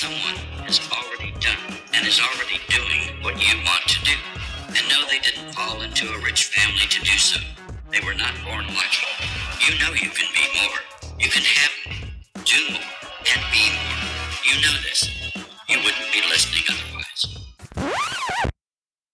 someone has already done and is already doing what you want to do. And no, they didn't fall into a rich family to do so. They were not born lucky. You know you can be more. You can have more, do more, and be more. You know this. You wouldn't be listening otherwise.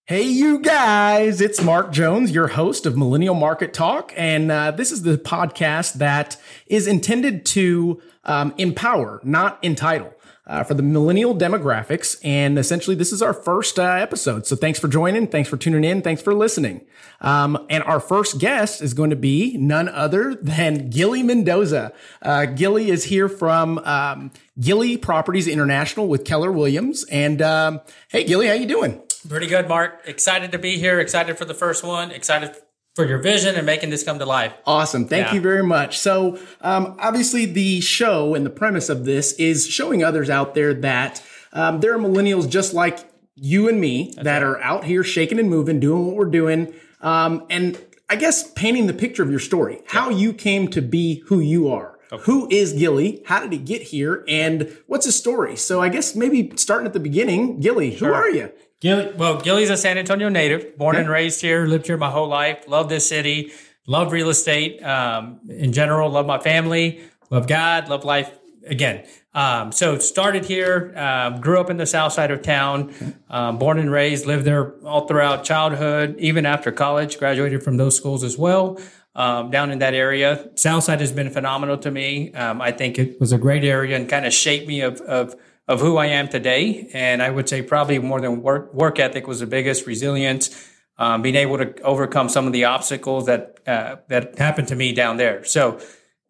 Hey, you guys, it's Mark Jones, your host of Millennial Market Talk. And uh, this is the podcast that is intended to um, empower, not entitle. Uh, for the millennial demographics. And essentially, this is our first uh, episode. So thanks for joining. Thanks for tuning in. Thanks for listening. Um, and our first guest is going to be none other than Gilly Mendoza. Uh, Gilly is here from um, Gilly Properties International with Keller Williams. And um, hey, Gilly, how you doing? Pretty good, Mark. Excited to be here. Excited for the first one. Excited for your vision and making this come to life. Awesome. Thank Yeah. you very much. So, um, obviously, the show and the premise of this is showing others out there that um, there are millennials just like you and me that are out here shaking and moving, doing what we're doing. Um, and I guess painting the picture of your story, how you came to be who you are. Who is Gilly? How did he get here? And what's his story? So I guess maybe starting at the beginning, Gilly, who are you? Gilly, well, Gilly's a San Antonio native, born and raised here, lived here my whole life, love this city, love real estate um, in general, love my family, love God, love life again. Um, so started here, um, grew up in the south side of town, um, born and raised, lived there all throughout childhood, even after college, graduated from those schools as well. Um, down in that area, Southside has been phenomenal to me. Um, I think it was a great area and kind of shaped me of, of of who I am today. And I would say probably more than work work ethic was the biggest resilience, um, being able to overcome some of the obstacles that uh, that happened to me down there. So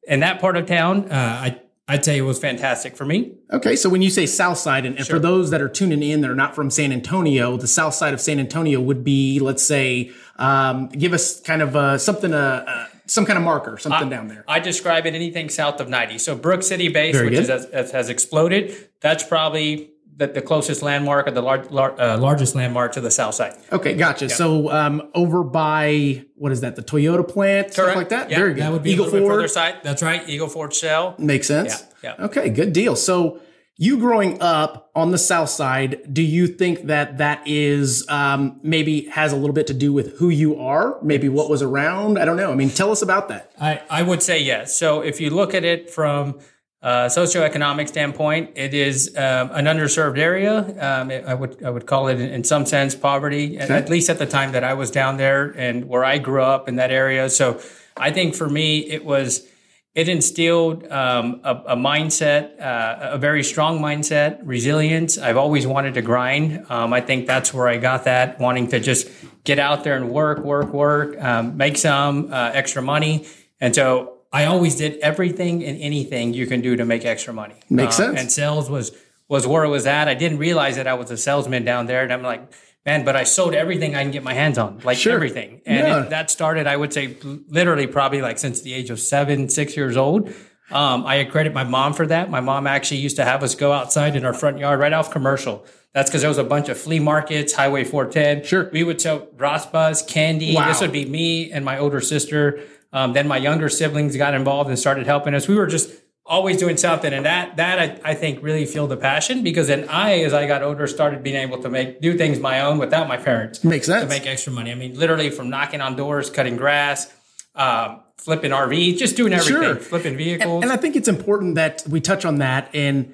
in that part of town, uh, I I'd say it was fantastic for me. Okay, so when you say South Side, and, and for those that are tuning in that are not from San Antonio, the South Side of San Antonio would be, let's say, um, give us kind of uh, something, uh, uh, some kind of marker, something down there. I describe it anything south of 90. So Brook City base, Very which is, has, has, exploded, that's probably the, the closest landmark or the lar- lar- uh, largest landmark to the south side. Okay, gotcha. So um, over by what is that? The Toyota plant, stuff like that. Yeah, Very good. That would be Eagle a little bit Ford further side. That's right. Eagle Ford Shale. makes sense. Yeah, yeah. Okay, good deal. So you growing up on the South Side, do you think that that is um, maybe has a little bit to do with who you are? Maybe what was around? I don't know. I mean, tell us about that. I, I would say yes. So if you look at it from a socioeconomic standpoint, it is um, an underserved area. Um, I would I would call it in, in some sense poverty, at- at least at the time that I was down there and where I grew up in that area. So I think for me it was it instilled um, a, a mindset, uh, a very strong mindset, resilience. I've always wanted to grind. Um, I think that's where I got that, wanting to just get out there and work, work, work, um, make some uh, extra money. And so I always did everything and anything you can do to make extra money. Makes Um, sense. And sales was was where it was at. I didn't realize that I was a salesman down there, and I'm like, man, but I sold everything I can get my hands on, like Sure. everything. And Yeah. it, that started, I would say, literally probably like since the age of seven, six years old. Um, I credit my mom for that. My mom actually used to have us go outside in our front yard right off commercial. That's because there was a bunch of flea markets, Highway 410. Sure. We would sell Raspas, candy. Wow. This would be me and my older sister. Um, then my younger siblings got involved and started helping us. We were just always doing something, and that that I, I think really fueled the passion because then I, as I got older, started being able to make do things my own without my parents Makes sense. to make extra money. I mean, literally from knocking on doors, cutting grass, um, flipping RVs, just doing everything, Sure. flipping vehicles. And I think it's important that we touch on that. And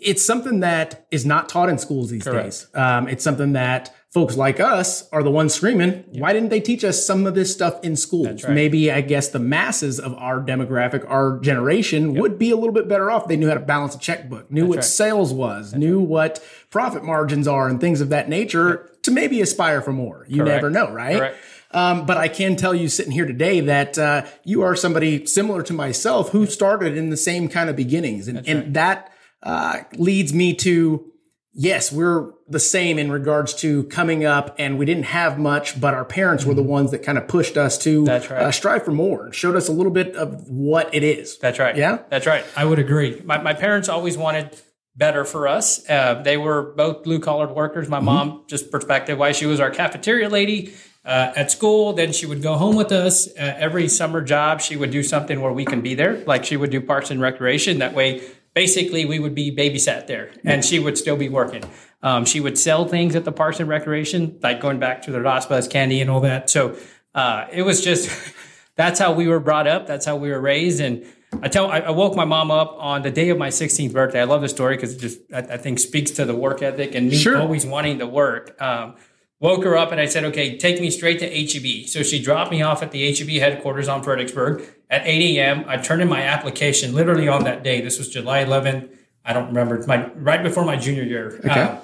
it's something that is not taught in schools these Correct. days. Um, it's something that folks like us are the ones screaming. Why didn't they teach us some of this stuff in schools? right. Maybe I guess the masses of our demographic, our generation, would be a little bit better off. They knew how to balance a checkbook, knew what right. sales was, knew what profit margins are, and things of that nature. To maybe aspire for more. You Correct. never know, right? Um, but I can tell you sitting here today that uh, you are somebody similar to myself who started in the same kind of beginnings. And, and that uh, leads me to yes, we're the same in regards to coming up and we didn't have much, but our parents were the ones that kind of pushed us to Mm-hmm. That's right. uh, strive for more and showed us a little bit of what it is. That's right. Yeah? That's right. I would agree. My, my parents always wanted better for us. Uh, they were both blue collared workers. My mom, just perspective wise, she was our cafeteria lady uh, at school. Then she would go home with us. Uh, every summer job, she would do something where we can be there. Like she would do parks and recreation. That way, basically we would be babysat there and she would still be working. Um, she would sell things at the Parks and Recreation, like going back to the Raspas candy and all that. So uh, it was just that's how we were brought up. That's how we were raised. And I tell I, I woke my mom up on the day of my 16th birthday. I love the story because it just I, I, think speaks to the work ethic and me Sure. always wanting to work. Um, woke her up and I said, "Okay, take me straight to HEB." So she dropped me off at the HEB headquarters on Fredericksburg at 8 a.m. I turned in my application literally on that day. This was July 11th. I don't remember. It's my right before my junior year. Uh,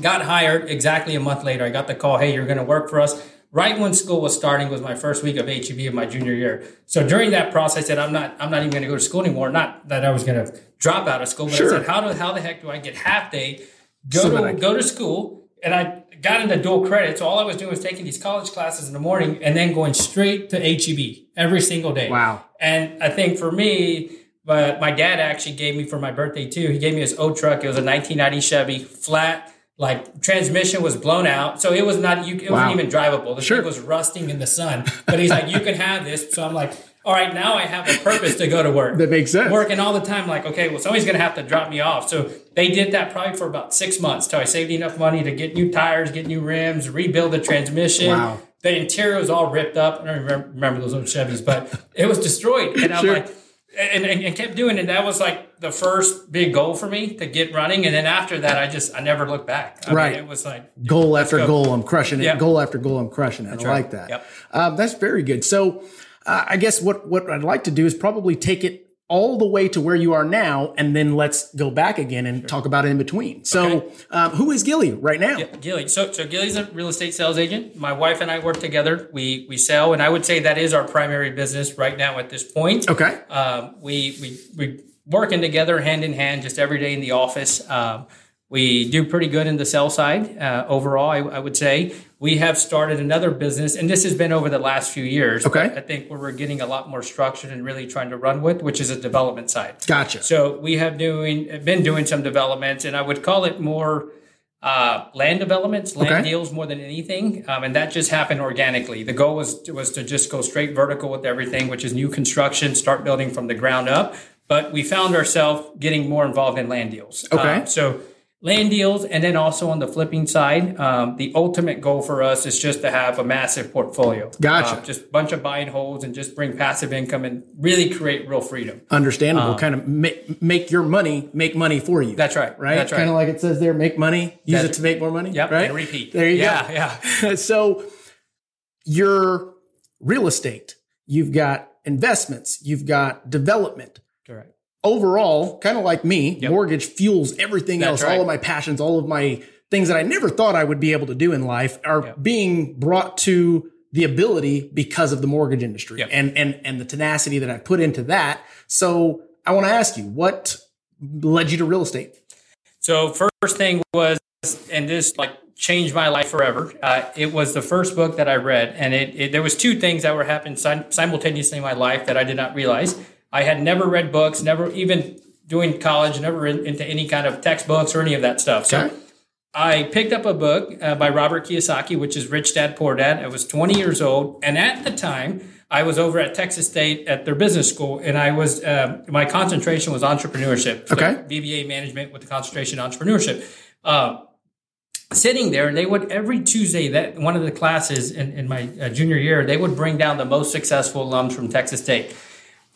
got hired exactly a month later. I got the call, hey, you're going to work for us. Right when school was starting was my first week of HEB of my junior year. So during that process, I said, I'm not, I'm not even going to go to school anymore. Not that I was going to drop out of school, but Sure. I said, how do, how the heck do I get half day, go So to, I- go to school? And I got into dual credit. So all I was doing was taking these college classes in the morning and then going straight to HEB every single day. Wow. And I think for me, but my dad actually gave me for my birthday too. He gave me his old truck. It was a 1990 Chevy, flat, like transmission was blown out, so it was not. You, it Wow. wasn't even drivable. The Sure. thing was rusting in the sun. But he's like, "You can have this." So I'm like, "All right, now I have a purpose to go to work." That makes sense. Working all the time, like, okay, well, somebody's gonna have to drop me off. So they did that probably for about six months till I saved enough money to get new tires, get new rims, rebuild the transmission. Wow. The interior was all ripped up. I don't remember, remember those old Chevys, but it was destroyed. And I'm Sure. like, and, and, and kept doing it. That was like the first big goal for me to get running. And then after that, I just, I never looked back. I mean, Right. it was like, goal after go. goal, I'm crushing it. Goal after goal, I'm crushing it. I right. like that. Yep. Um, that's very good. So, uh, I guess what what I'd like to do is probably take it all the way to where you are now, and then let's go back again and talk about it in between. So, um, who is Gilly right now? Gilly. So, so Gilly's a real estate sales agent. My wife and I work together. We we sell, and I would say that is our primary business right now at this point. Okay. Um, we we we working together hand in hand just every day in the office. Um, we do pretty good in the sell side uh, overall. I, I would say we have started another business, and this has been over the last few years. Okay. I think where we're getting a lot more structured and really trying to run with, which is a development side. Gotcha. So we have doing been doing some developments, and I would call it more uh, land developments, land Okay. deals more than anything, um, and that just happened organically. The goal was was to just go straight vertical with everything, which is new construction, start building from the ground up. But we found ourselves getting more involved in land deals. Okay. Um, so land deals, and then also on the flipping side, um, the ultimate goal for us is just to have a massive portfolio. Gotcha. Uh, just a bunch of buy and holds, and just bring passive income and really create real freedom. Understandable. kind of make make your money make money for you. Um, That's right. right. That's right. Kind of like it says there, make money, use That- it to make more money. Yep. Right. And repeat. There you yeah, go. Yeah. so your real estate, you've got investments, you've got development. Overall, kind of like me, mortgage fuels everything That's else. right. All of my passions, all of my things that I never thought I would be able to do in life are being brought to the ability because of the mortgage industry Yep. and and and the tenacity that I put into that. So I want to ask you, what led you to real estate? So first thing was, and this like changed my life forever. Uh, it was the first book that I read, and it, it there was two things that were happening simultaneously in my life that I did not realize. I had never read books, never even doing college, never in, into any kind of textbooks or any of that stuff. So Okay. I picked up a book uh, by Robert Kiyosaki, which is Rich Dad Poor Dad. I was 20 years old, and at the time, I was over at Texas State at their business school, and I was um, my concentration was entrepreneurship. So Okay. BBA management with the concentration entrepreneurship. Um, sitting there, and they would every Tuesday that one of the classes in, in my uh, junior year, they would bring down the most successful alums from Texas State.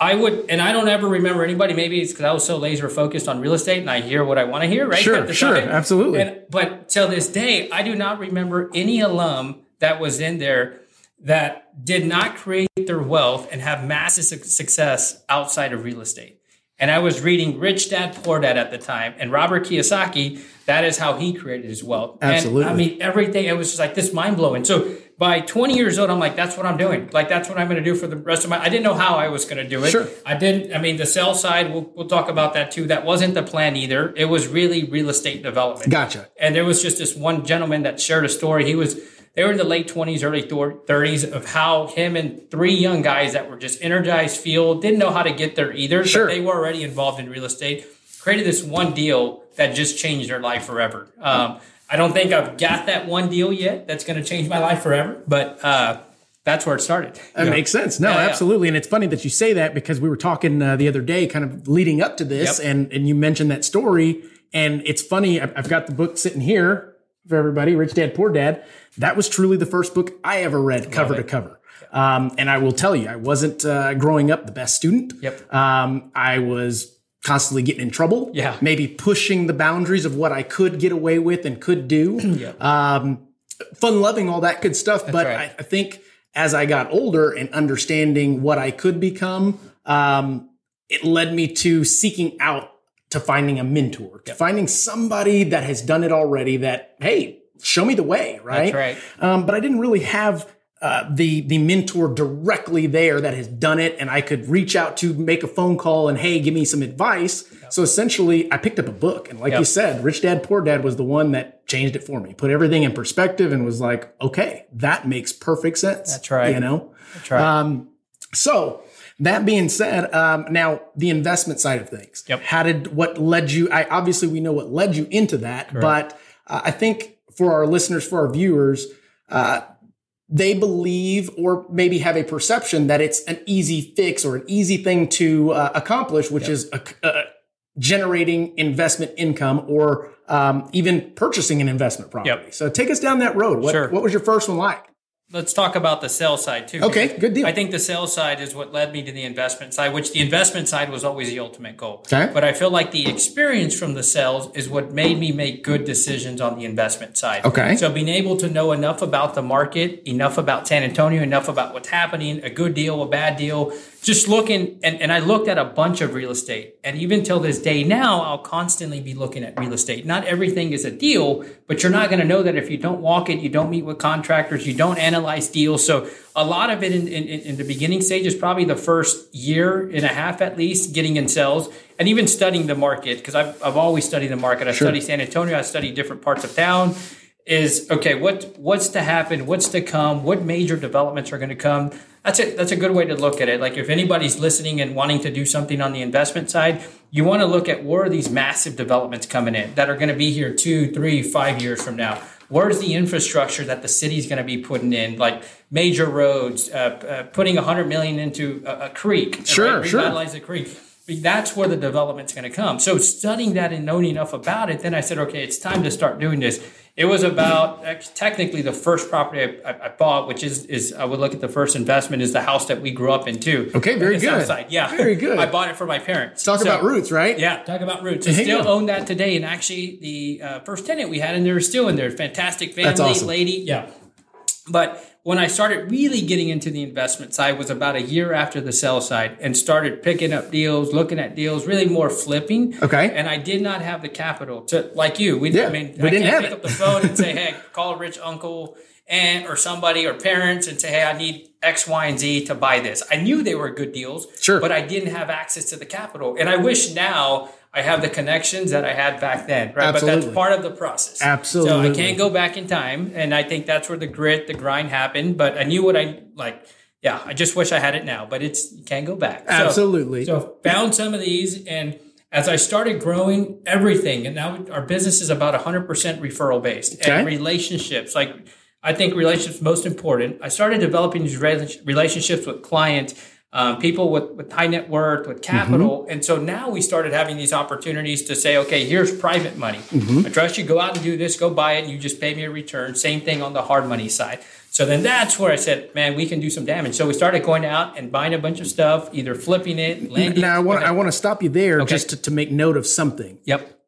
I would, and I don't ever remember anybody. Maybe it's because I was so laser focused on real estate, and I hear what I want to hear. Right? Sure, the sure, time. absolutely. And, but till this day, I do not remember any alum that was in there that did not create their wealth and have massive suc- success outside of real estate. And I was reading Rich Dad Poor Dad at the time, and Robert Kiyosaki. That is how he created his wealth. And, Absolutely. I mean, everything. It was just like this mind blowing. So by 20 years old, I'm like, that's what I'm doing. Like that's what I'm going to do for the rest of my. I didn't know how I was going to do it. Sure. I didn't. I mean, the sell side. We'll, we'll talk about that too. That wasn't the plan either. It was really real estate development. Gotcha. And there was just this one gentleman that shared a story. He was they were in the late twenties, early thirties of how him and three young guys that were just energized field didn't know how to get there either. Sure. But they were already involved in real estate. Created this one deal that just changed their life forever. Um, I don't think I've got that one deal yet that's going to change my life forever. But uh, that's where it started. That makes sense. No, Yeah, yeah. absolutely. And it's funny that you say that because we were talking uh, the other day, kind of leading up to this, Yep. and and you mentioned that story. And it's funny. I've, I've got the book sitting here for everybody. Rich Dad Poor Dad. That was truly the first book I ever read, cover to cover. Um, and I will tell you, I wasn't uh, growing up the best student. Yep. Um, I was constantly getting in trouble. Yeah. Maybe pushing the boundaries of what I could get away with and could do. Um, fun loving, all that good stuff. but right. I, I think as I got older and understanding what I could become, um, it led me to seeking out to finding a mentor, to finding somebody that has done it already that, hey, show me the way, right? right. Um, but I didn't really have uh, the the mentor directly there that has done it, and I could reach out to make a phone call and hey, give me some advice. So essentially, I picked up a book, and like you said, Rich Dad Poor Dad was the one that changed it for me, put everything in perspective, and was like, okay, that makes perfect sense. That's right. You know. That's right. Um, so that being said, um, now the investment side of things. Yep. How did what led you? I obviously we know what led you into that, but uh, I think for our listeners, for our viewers, uh, they believe or maybe have a perception that it's an easy fix or an easy thing to uh, accomplish, which is a, uh, generating investment income or um, even purchasing an investment property. Yep. So take us down that road. What, Sure. what was your first one like? Let's talk about the sales side too. Okay, good deal. I think the sales side is what led me to the investment side, which the investment side was always the ultimate goal. Okay. But I feel like the experience from the sales is what made me make good decisions on the investment side. Okay. So being able to know enough about the market, enough about San Antonio, enough about what's happening, a good deal, a bad deal, just looking and, and I looked at a bunch of real estate. And even till this day now, I'll constantly be looking at real estate. Not everything is a deal, but you're not going to know that if you don't walk it, you don't meet with contractors, you don't analyze deals. So a lot of it in, in, in the beginning stage is probably the first year and a half at least getting in sales and even studying the market because I've, I've always studied the market. I study San Antonio, I study different parts of town is okay what what's to happen what's to come what major developments are going to come that's it that's a good way to look at it like if anybody's listening and wanting to do something on the investment side you want to look at where are these massive developments coming in that are going to be here two three five years from now where's the infrastructure that the city's going to be putting in like major roads uh, uh, putting 100 million into a, a creek Sure, right? sure. Revitalize the creek that's where the development's going to come. So studying that and knowing enough about it, then I said, okay, it's time to start doing this. It was about technically the first property I, I, I bought, which is is I would look at the first investment is the house that we grew up in too. Okay, very In the South good. Yeah, Very good. I bought it for my parents. Talk So- about roots, right? yeah, talk about roots. I still own that today, and actually, the uh, first tenant we had and they're still in there. Fantastic family, That's awesome. lady. Yeah, but when I started really getting into the investment side was about a year after the sell side, and started picking up deals, looking at deals, really more flipping. Okay. And I did not have the capital to like you. We, Yeah, I mean, we I didn't can't have pick it. up the phone and say, "Hey, call a rich uncle." Aunt or somebody or parents and say, Hey, I need X, Y, and Z to buy this. I knew they were good deals, Sure. but I didn't have access to the capital. And I wish now I have the connections that I had back then, right? But that's part of the process. Absolutely. So I can't go back in time. And I think that's where the grit, the grind happened. But I knew what I like. Yeah, I just wish I had it now, but it's you can't go back. Absolutely. So, found some of these and as I started growing everything, and now our business is about 100% referral based Okay. and relationships. Like I think relationships most important. I started developing these relationships with clients, um, people with, with high net worth, with capital. And so now we started having these opportunities to say, okay, here's private money. I trust you, go out and do this, go buy it, and you just pay me a return. Same thing on the hard money side. So then that's where I said, man, we can do some damage. So we started going out and buying a bunch of stuff, either flipping it, landing. now I want I want to stop you there Okay. just to, to make note of something. Yep.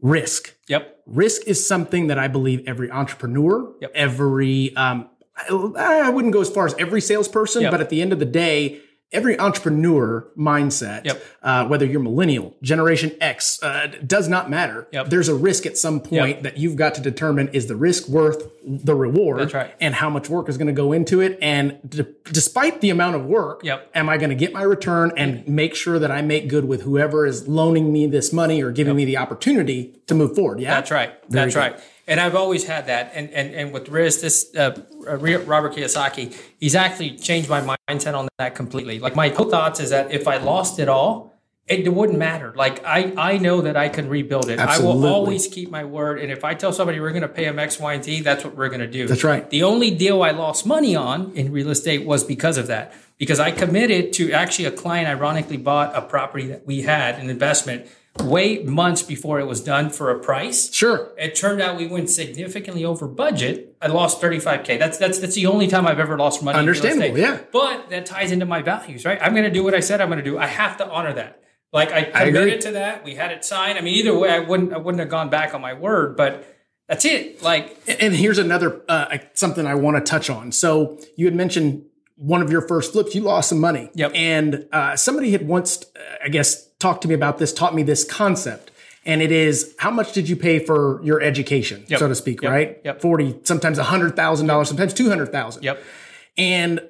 Risk. Yep. Risk is something that I believe every entrepreneur, Yep. every um, I, I wouldn't go as far as every salesperson, Yep. but at the end of the day, every entrepreneur mindset, Yep. uh, whether you're millennial, Generation X, uh, does not matter. Yep. There's a risk at some point that you've got to determine is the risk worth the reward, right. and how much work is going to go into it, and d- despite the amount of work, am I going to get my return and make sure that I make good with whoever is loaning me this money or giving me the opportunity to move forward? Yeah, That's right. That's right. And I've always had that. And and and with Riz, this uh, Robert Kiyosaki, he's actually changed my mindset on that completely. Like my thoughts is that if I lost it all, it wouldn't matter. Like I, I know that I can rebuild it. I will always keep my word. And if I tell somebody we're going to pay them X, Y, and Z, that's what we're going to do. That's right. The only deal I lost money on in real estate was because of that. Because I committed to actually a client, ironically, bought a property that we had an investment way months before it was done for a price. Sure. It turned out we went significantly over budget. I lost 35k. That's that's that's the only time I've ever lost money. Understandable, yeah. But that ties into my values, right? I'm going to do what I said I'm going to do. I have to honor that. Like I agree. committed to that. We had it signed. I mean, either way, I wouldn't I wouldn't have gone back on my word. But that's it. Like And here's another uh, something I want to touch on. So you had mentioned one of your first flips, you lost some money. Yep. And uh, somebody had once, uh, I guess, talked to me about this, taught me this concept. And it is how much did you pay for your education, Yep. so to speak, Yep. right? Yep. Forty, sometimes a hundred thousand dollars, sometimes two hundred thousand. yep, And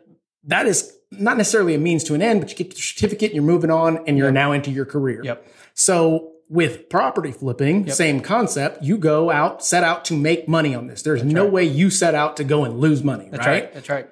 that is not necessarily a means to an end, but you get your certificate, you're moving on, and you're now into your career. Yep. So with property flipping, same concept. You go out, set out to make money on this. There's no way you set out to go and lose money, that's right? right. That's right.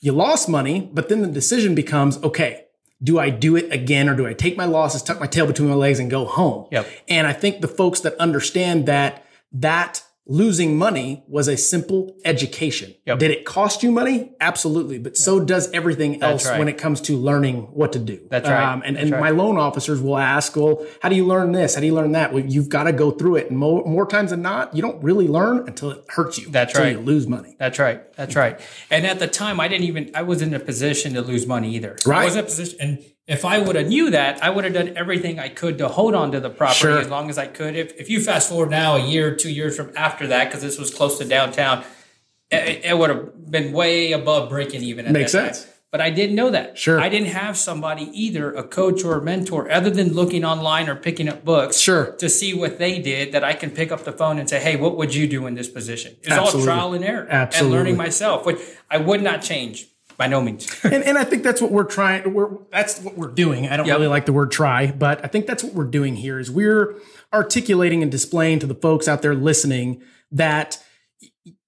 You lost money, but then the decision becomes, okay, do I do it again or do I take my losses, tuck my tail between my legs and go home? Yep. And I think the folks that understand that that losing money was a simple education. Yep. Did it cost you money? Absolutely. But so does everything else right. when it comes to learning what to do. Um, That's right. and That's and right. my loan officers will ask, well, how do you learn this? How do you learn that? Well, you've got to go through it. And more, more times than not, you don't really learn until it hurts you. That's until right. you lose money. That's right. That's right. And at the time, I didn't even. I wasn't in a position to lose money either. Right. I wasn't in a position. And if I would have knew that, I would have done everything I could to hold on to the property Sure. as long as I could. If if you fast forward now a year, two years from after that, because this was close to downtown, it, it would have been way above breaking even. At Makes that time. sense. But I didn't know that. Sure. I didn't have somebody either, a coach or a mentor, other than looking online or picking up books Sure. to see what they did that I can pick up the phone and say, hey, what would you do in this position? It's all trial and error Absolutely. and learning myself, which I would not change by no means. and, and I think that's what we're trying. We're that's what we're doing. I don't Yep. really like the word try, but I think that's what we're doing here. Is we're articulating and displaying to the folks out there listening that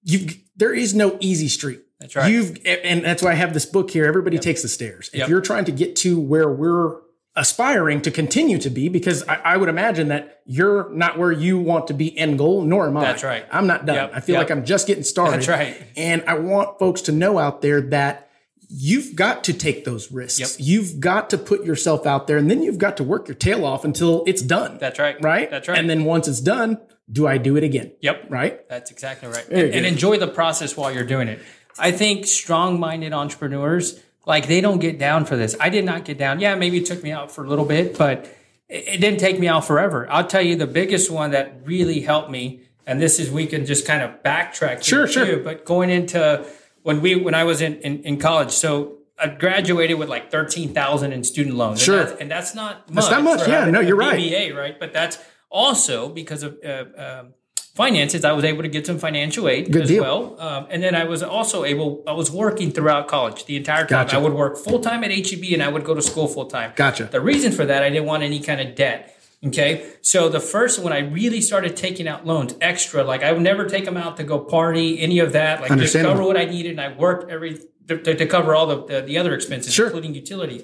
you there is no easy street. That's right. You've and that's why I have this book here. Everybody takes the stairs. If Yep. you're trying to get to where we're aspiring to continue to be, because I, I would imagine that you're not where you want to be end goal, nor am I. That's right. I'm not done. Yep. I feel Yep. like I'm just getting started. That's right. And I want folks to know out there that you've got to take those risks. Yep. You've got to put yourself out there and then you've got to work your tail off until it's done. That's right. Right? That's right. And then once it's done, do I do it again? Yep. Right? That's exactly right. And, and enjoy the process while you're doing it. I think strong minded entrepreneurs, like they don't get down for this. I did not get down. Yeah, maybe it took me out for a little bit, but it, didn't take me out forever. I'll tell you the biggest one that really helped me, and this is we can just kind of backtrack. Sure, sure. too, But going into when we when I was in, in, in college, so I graduated with like thirteen thousand in student loans. Sure. And that's, and that's not much. not much. Yeah, no, you're right. BBA, right? But that's also because of uh, um, finances. I was able to get some financial aid Good as deal. well, um, and then I was also able. I was working throughout college the entire time. Gotcha. I would work full time at HEB, and I would go to school full time. Gotcha. The reason for that, I didn't want any kind of debt. Okay, so the first when I really started taking out loans extra, like I would never take them out to go party, any of that. Like just cover what I needed, and I worked every to, to, cover all the, the the other expenses, Sure. including utilities.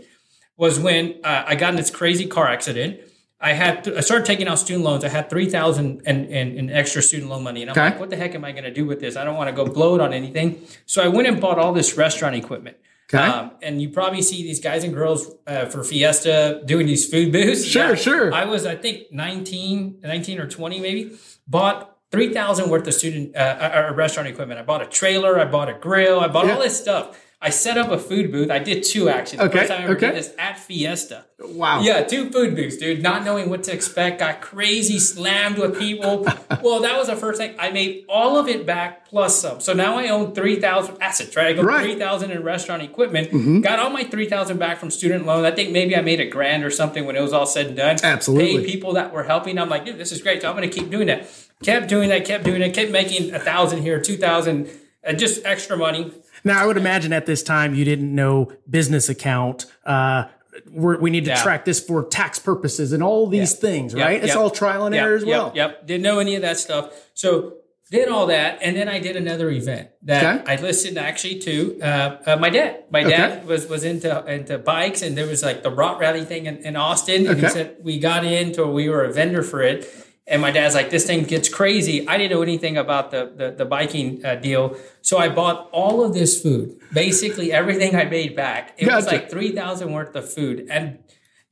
Was when uh, I got in this crazy car accident. I had I started taking out student loans. I had three thousand and in, in extra student loan money, and I'm Okay. like, what the heck am I going to do with this? I don't want to go blow it on anything. So I went and bought all this restaurant equipment. Okay. Um, and you probably see these guys and girls uh, for Fiesta doing these food booths. Sure, sure. I was, I think, 19, 19 or 20 maybe, bought 3000 worth of student uh, uh, uh, restaurant equipment. I bought a trailer, I bought a grill, I bought Yeah. all this stuff. I set up a food booth. I did two actually. The Okay, first time I ever okay. did this at Fiesta. Wow. Yeah, two food booths, dude. Not knowing what to expect, got crazy, slammed with people. well, that was the first thing. I made all of it back plus some. So now I own three thousand assets. Right, I go Right. Mm-hmm. three thousand in restaurant equipment. Got all my three thousand back from student loan. I think maybe I made a grand or something when it was all said and done. Absolutely. Paid people that were helping. I'm like, dude, this is great. So I'm going to keep doing that. Kept doing that. Kept doing it. Kept making a thousand here, two thousand, and just extra money. Now, I would imagine at this time you didn't know business account. Uh, we're, we need to Yeah. track this for tax purposes and all these things, Yep, right? It's yep. all trial and Yep, error as well. Yep, Didn't know any of that stuff. So did all that, and then I did another event that Okay. I listened actually to uh, uh, my dad. My dad was was into into bikes, and there was like the ROT Rally thing in, in Austin. And he said we got into, we were a vendor for it, and my dad's like, this thing gets crazy. I didn't know anything about the the, the biking uh, deal, so I bought all of this food, basically everything I made back. It was like three thousand worth of food, and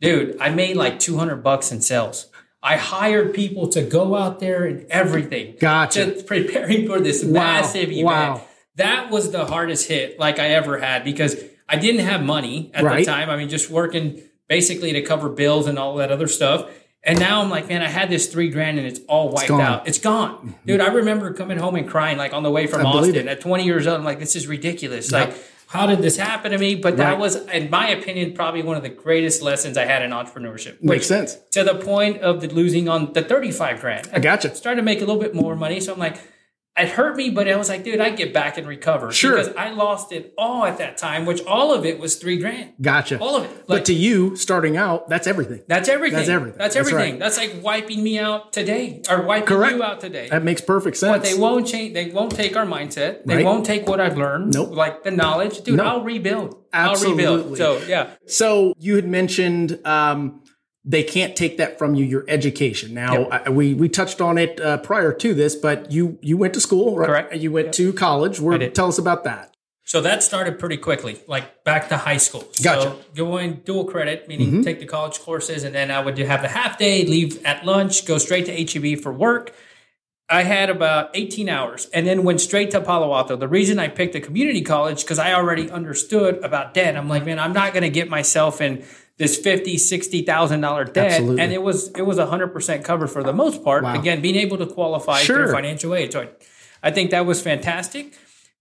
dude, I made like two hundred bucks in sales. I hired people to go out there and everything. Gotcha. To preparing for this massive event. Wow. That was the hardest hit like I ever had because I didn't have money at Right. the time. I mean, just working basically to cover bills and all that other stuff. And now I'm like, man, I had this three grand and it's all wiped gone. out. It's gone. Mm-hmm. Dude, I remember coming home and crying like on the way from I Austin at 20 years old. I'm like, this is ridiculous. Like, how did this happen to me? But that was, in my opinion, probably one of the greatest lessons I had in entrepreneurship. Makes sense. To the point of the losing on the 35 grand. I gotcha. started to make a little bit more money. So I'm like, it hurt me, but I was like, dude, I get back and recover. Sure. Because I lost it all at that time, which all of it was three grand. Gotcha. All of it. but to you, starting out, that's everything. that's everything. That's everything. That's That's everything. right. That's, like wiping me out today or wiping Correct. you out today. That makes perfect sense. But they won't change. They won't take our mindset. They Right. won't take what I've learned. Nope. Like the knowledge, dude. No. I'll rebuild. Absolutely. I'll rebuild. So yeah, So you had mentioned um, they can't take that from you, your education. Now Yep. I, we we touched on it uh, prior to this, but you you went to school, right? Correct. You went to college. Where, tell us about that. So that started pretty quickly, like back to high school. Gotcha. Mm-hmm. So going dual credit, meaning take the college courses, and then I would have the half day, leave at lunch, go straight to HEB for work. I had about 18 hours and then went straight to Palo Alto. The reason I picked a community college because I already understood about debt. I'm like, man, I'm not going to get myself in this fifty, sixty thousand dollar debt, Absolutely. and it was it was hundred percent covered for the most part. Wow. Again, being able to qualify Sure. through financial aid, so I, I think that was fantastic.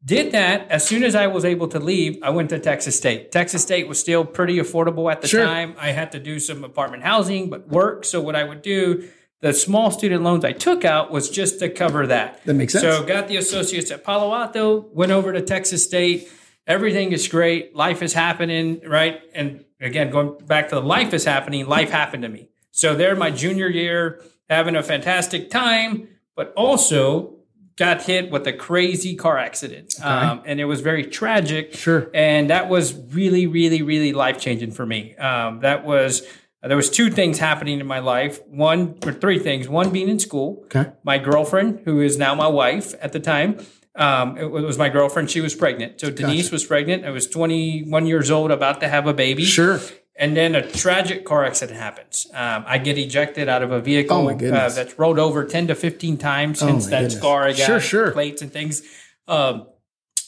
Did that as soon as I was able to leave. I went to Texas State. Texas State was still pretty affordable at the Sure. time. I had to do some apartment housing, but work. So what I would do, the small student loans I took out was just to cover that. That makes sense. So got the associates at Palo Alto, went over to Texas State. Everything is great. Life is happening, right? And again, going back to the life is happening, life happened to me. So there, my junior year, having a fantastic time, but also got hit with a crazy car accident. Um, and it was very tragic. Sure. And that was really, really, really life changing for me. Um, that was, there was two things happening in my life. One, or three things. One being in school Okay. my girlfriend, who is now my wife at the time, um, it was my girlfriend. She was pregnant. So Denise was pregnant. I was 21 years old, about to have a baby. Sure. And then a tragic car accident happens. Um, I get ejected out of a vehicle Oh, uh, that's rolled over 10 to 15 times since my that goodness. scar. I got Sure, sure. plates and things. Um,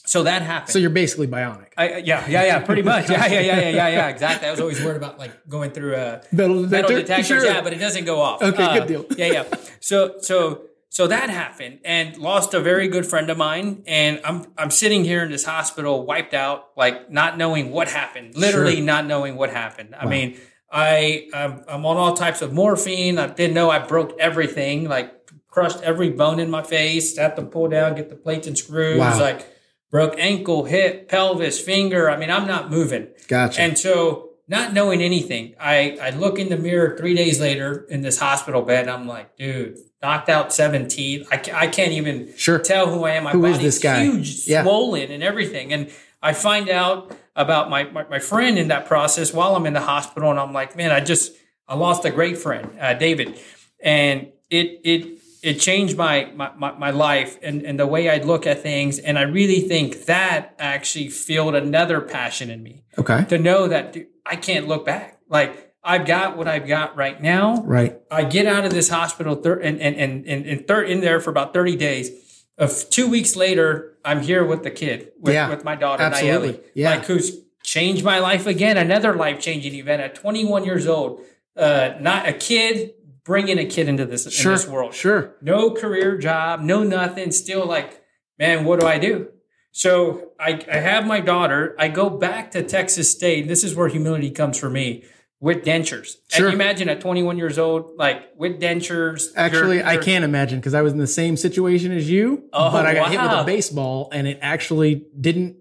so that happened. So you're basically bionic. I, yeah, yeah, yeah, pretty much. Yeah, yeah, yeah, yeah, yeah, yeah, exactly. I was always worried about like going through a Metal metal detector? detectors. Sure. Yeah, but it doesn't go off. Okay, good deal. Yeah, yeah. So, so, so that happened, and lost a very good friend of mine. And I'm, I'm sitting here in this hospital, wiped out, like not knowing what happened. Literally Sure. not knowing what happened. I mean, I, I'm, I'm on all types of morphine. I didn't know I broke everything, like crushed every bone in my face. Had to pull down, get the plates and screws. Wow. Like broke ankle, hip, pelvis, finger. I mean, I'm not moving. Gotcha. And so, not knowing anything, I, I look in the mirror three days later in this hospital bed. And I'm like, dude, knocked out seven teeth. I, I can't even Sure. tell who I am. My Who is body's this guy? huge, Yeah. swollen, and everything. And I find out about my, my, my friend in that process while I'm in the hospital. And I'm like, man, I just, I lost a great friend, uh, David. And it, it, it changed my, my, my, life and, and the way I look at things. And I really think that actually fueled another passion in me okay. to know that dude, I can't look back. Like I've got what I've got right now. Right. I get out of this hospital thir- and and and and, and thir- in there for about thirty days. Of two weeks later, I'm here with the kid, with, Yeah, with my daughter absolutely. Nayeli, Yeah. like who's changed my life again. Another life changing event at 21 years old. Uh, not a kid bringing a kid into this Sure. in this world Sure. no career job, no nothing, still like, man, what do I do? So I, I have my daughter. I go back to Texas State. This is where humility comes for me with dentures. Sure. And you imagine at 21 years old, like with dentures. Actually, you're- I you're- can't imagine because I was in the same situation as you, Oh, but I got hit with a baseball and it actually didn't.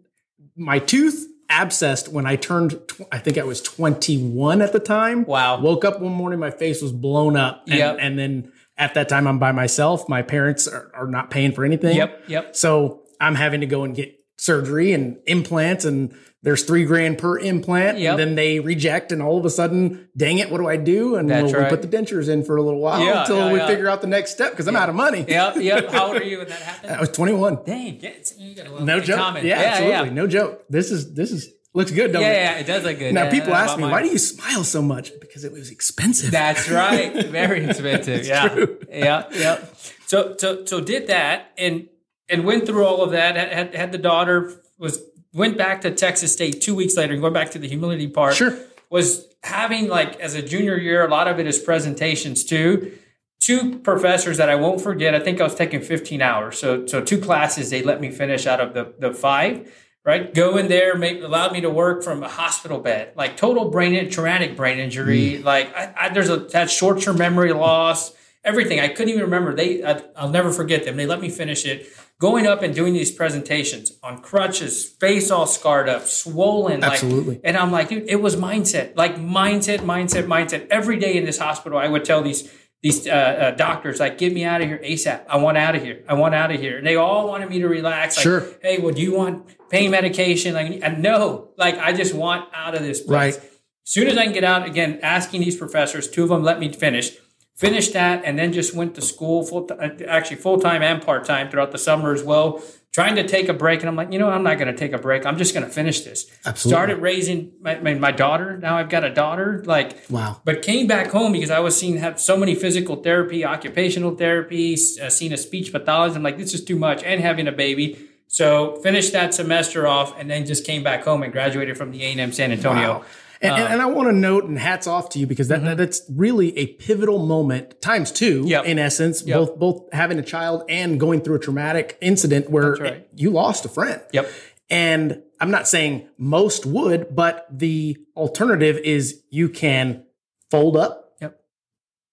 My tooth abscessed when I turned. Tw- I think I was 21 at the time. Wow. Woke up one morning, my face was blown up, and, Yep. and then at that time I'm by myself. My parents are, are not paying for anything. Yep, yep. So I'm having to go and get surgery and implants and there's three grand per implant Yep. and then they reject and all of a sudden dang it what do i do and we'll, we right. put the dentures in for a little while Yeah, until yeah, we yeah. figure out the next step because i'm out of money Yep, yep. How old are you when that happened? i was 21 Dang, yeah, it's- you got a no joke yeah, yeah, absolutely no joke this is this is looks good don't Yeah, it yeah, it does look good. now Yeah, people ask me mine. why do you smile so much because it was expensive That's right. Very expensive. yeah. true. Yeah. Yeah. So so so did that and and went through all of that. Had had the daughter was went back to Texas State two weeks later. Going back to the humility part. Sure. Was having like as a junior year, a lot of it is presentations too. Two professors that I won't forget. I think I was taking 15 hours. So so two classes they let me finish out of the the five. Right, go in there, make, allowed me to work from a hospital bed, like total brain, traumatic brain injury. Mm. Like I, I, there's a that short term memory loss, everything. I couldn't even remember. They, I, I'll never forget them. They let me finish it. Going up and doing these presentations on crutches, face all scarred up, swollen. like- Absolutely. and I'm like, dude, it was mindset, like mindset, mindset, mindset. Every day in this hospital, I would tell these these uh, uh, doctors, like, get me out of here ASAP. I want out of here. I want out of here. And they all wanted me to relax. Like, Sure. hey, well, do you want pain medication? Like, and no, like, I just want out of this place. Right. As soon as I can get out, again, asking these professors, two of them let me finish. Finished that, and then just went to school full, actually full time and part time throughout the summer as well. Trying to take a break, and I'm like, you know, I'm not going to take a break. I'm just going to finish this. Absolutely. Started raising my, my, daughter. Now I've got a daughter. Like, Wow. But came back home because I was seeing have so many physical therapy, occupational therapy, uh, seeing a speech pathologist. I'm like, this is too much, and having a baby. So finished that semester off, and then just came back home and graduated from the A and M San Antonio. Wow. And, and, uh, and I want to note and hats off to you because that, mm-hmm. that's really a pivotal moment times two Yep. in essence, Yep. both both having a child and going through a traumatic incident where right. you lost a friend. Yep. And I'm not saying most would, but the alternative is you can fold up Yep.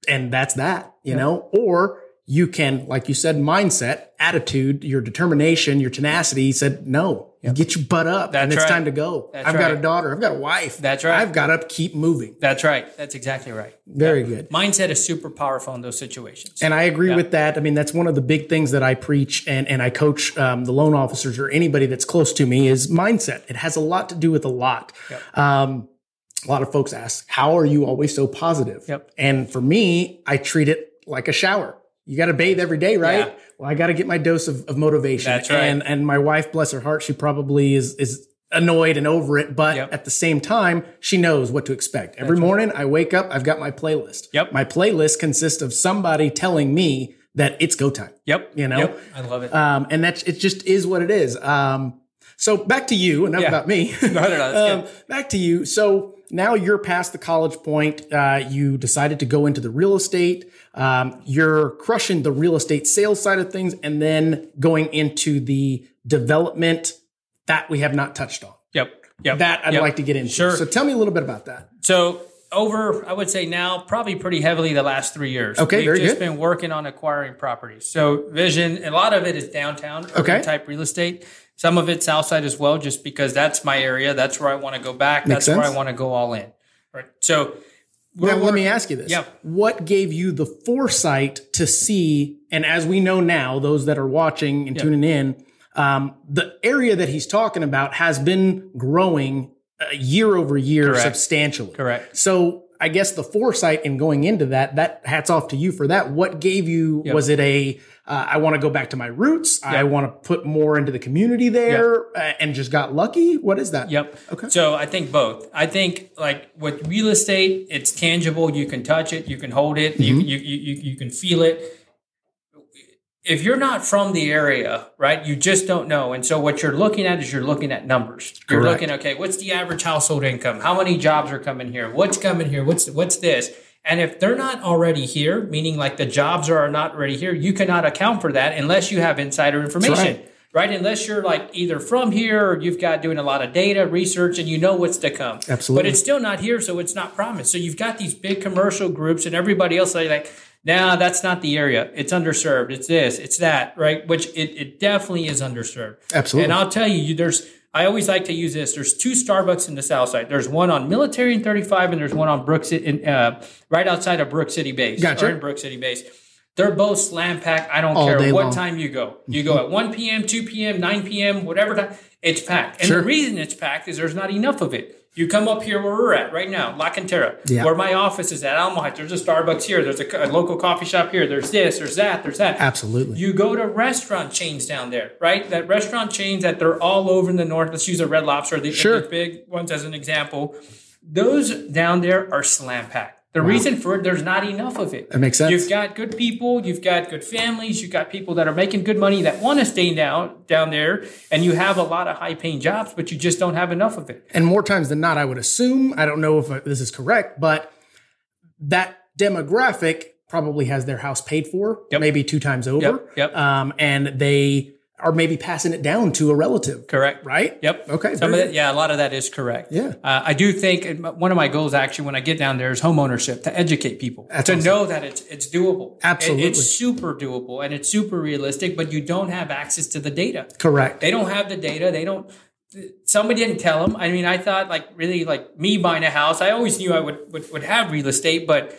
and that's that, you know, or you can, like you said, mindset, attitude, your determination, your tenacity He said, no, you get your butt up and it's right. time to go. That's I've got a daughter. I've got a wife. That's right. I've got to keep moving. That's right. That's exactly right. Very good. Mindset is super powerful in those situations. And I agree with that. I mean, that's one of the big things that I preach and, and I coach um, the loan officers or anybody that's close to me is mindset. It has a lot to do with a lot. Um, a lot of folks ask, how are you always so positive? Yep. And for me, I treat it like a shower. You got to bathe every day, right? Yeah. Well, I got to get my dose of, of motivation. That's right. And, and my wife, bless her heart, she probably is, is annoyed and over it. But Yep. at the same time, she knows what to expect. Every morning I wake up, I've got my playlist. Yep. My playlist consists of somebody telling me that it's go time. yep. You know? Yep. I love it. Um, and that's, it just is what it is. Um, so back to you, enough Yeah. about me. no, no, no. Um, back to you. So now you're past the college point. Uh, you decided to go into the real estate. Um, you're crushing the real estate sales side of things and then going into the development that we have not touched on. Yep. Yep. That I'd Yep. like to get into. Sure. So tell me a little bit about that. So over, I would say now, probably pretty heavily the last three years. Okay, We've very just good. been working on acquiring properties. So vision, a lot of it is downtown Okay. type real estate. Some of it's outside as well, just because that's my area. That's where I want to go back. Makes that's where. I want to go all in. Right. So we're Now, let me ask you this. Yeah. What gave you the foresight to see, and as we know now, those that are watching and tuning in, um, the area that he's talking about has been growing uh, year over year Correct. substantially. Correct. So I guess the foresight in going into that, that hats off to you for that. What gave you, was it a, uh, I want to go back to my roots. I want to put more into the community there uh, and just got lucky. What is that? Yep. Okay. So I think both. I think like with real estate, it's tangible. You can touch it. You can hold it. Mm-hmm. you, you, you, you can feel it. If you're not from the area, right, you just don't know. And so what you're looking at is you're looking at numbers. You're Correct. looking, okay, what's the average household income? How many jobs are coming here? What's coming here? What's what's this? And if they're not already here, meaning like the jobs are not already here, you cannot account for that unless you have insider information right. right? Unless you're like either from here or you've got doing a lot of data research and you know what's to come. Absolutely. But it's still not here, so it's not promised. So you've got these big commercial groups and everybody else like, nah, that's not the area. It's underserved. It's this, it's that, right? Which it, it definitely is underserved. Absolutely. And I'll tell you, you, there's I always like to use this. There's two Starbucks in the South Side. There's one on Military and 35, and there's one on Brook City, in, uh, right outside of Brook City Base. Gotcha. Or in Brook City Base. They're both slam packed. I don't All care what long. time you go. You go at 1 p.m., 2 p.m., 9 p.m., whatever time, it's packed. And Sure. the reason it's packed is there's not enough of it. You come up here where we're at right now, La Cantera, Yeah. where my office is at Alamo Heights. There's a Starbucks here. There's a, a local coffee shop here. There's this, there's that, there's that. Absolutely. You go to restaurant chains down there, right? That restaurant chains that they're all over in the north. Let's use a Red Lobster, the, Sure. the big ones as an example. Those down there are slam packed. The reason for it, there's not enough of it. That makes sense. You've got good people, you've got good families, you've got people that are making good money that want to stay down down there, and you have a lot of high paying jobs, but you just don't have enough of it. and more times than not, I would assume, I don't know if this is correct, but that demographic probably has their house paid for, Yep. maybe two times over. Yep, yep. Um, and they are maybe passing it down to a relative, Correct. right? Yep. Okay. Some of that, yeah, a lot of that is correct. Yeah. Uh, I do think one of my goals actually when I get down there is home ownership to educate people That's to awesome. know that it's it's doable. It- Absolutely. it's super doable and it's super realistic, but you don't have access to the data. Correct. They don't have the data. They don't. Somebody didn't tell them. I mean, I thought like really like me buying a house. I always knew I would would, would have real estate, but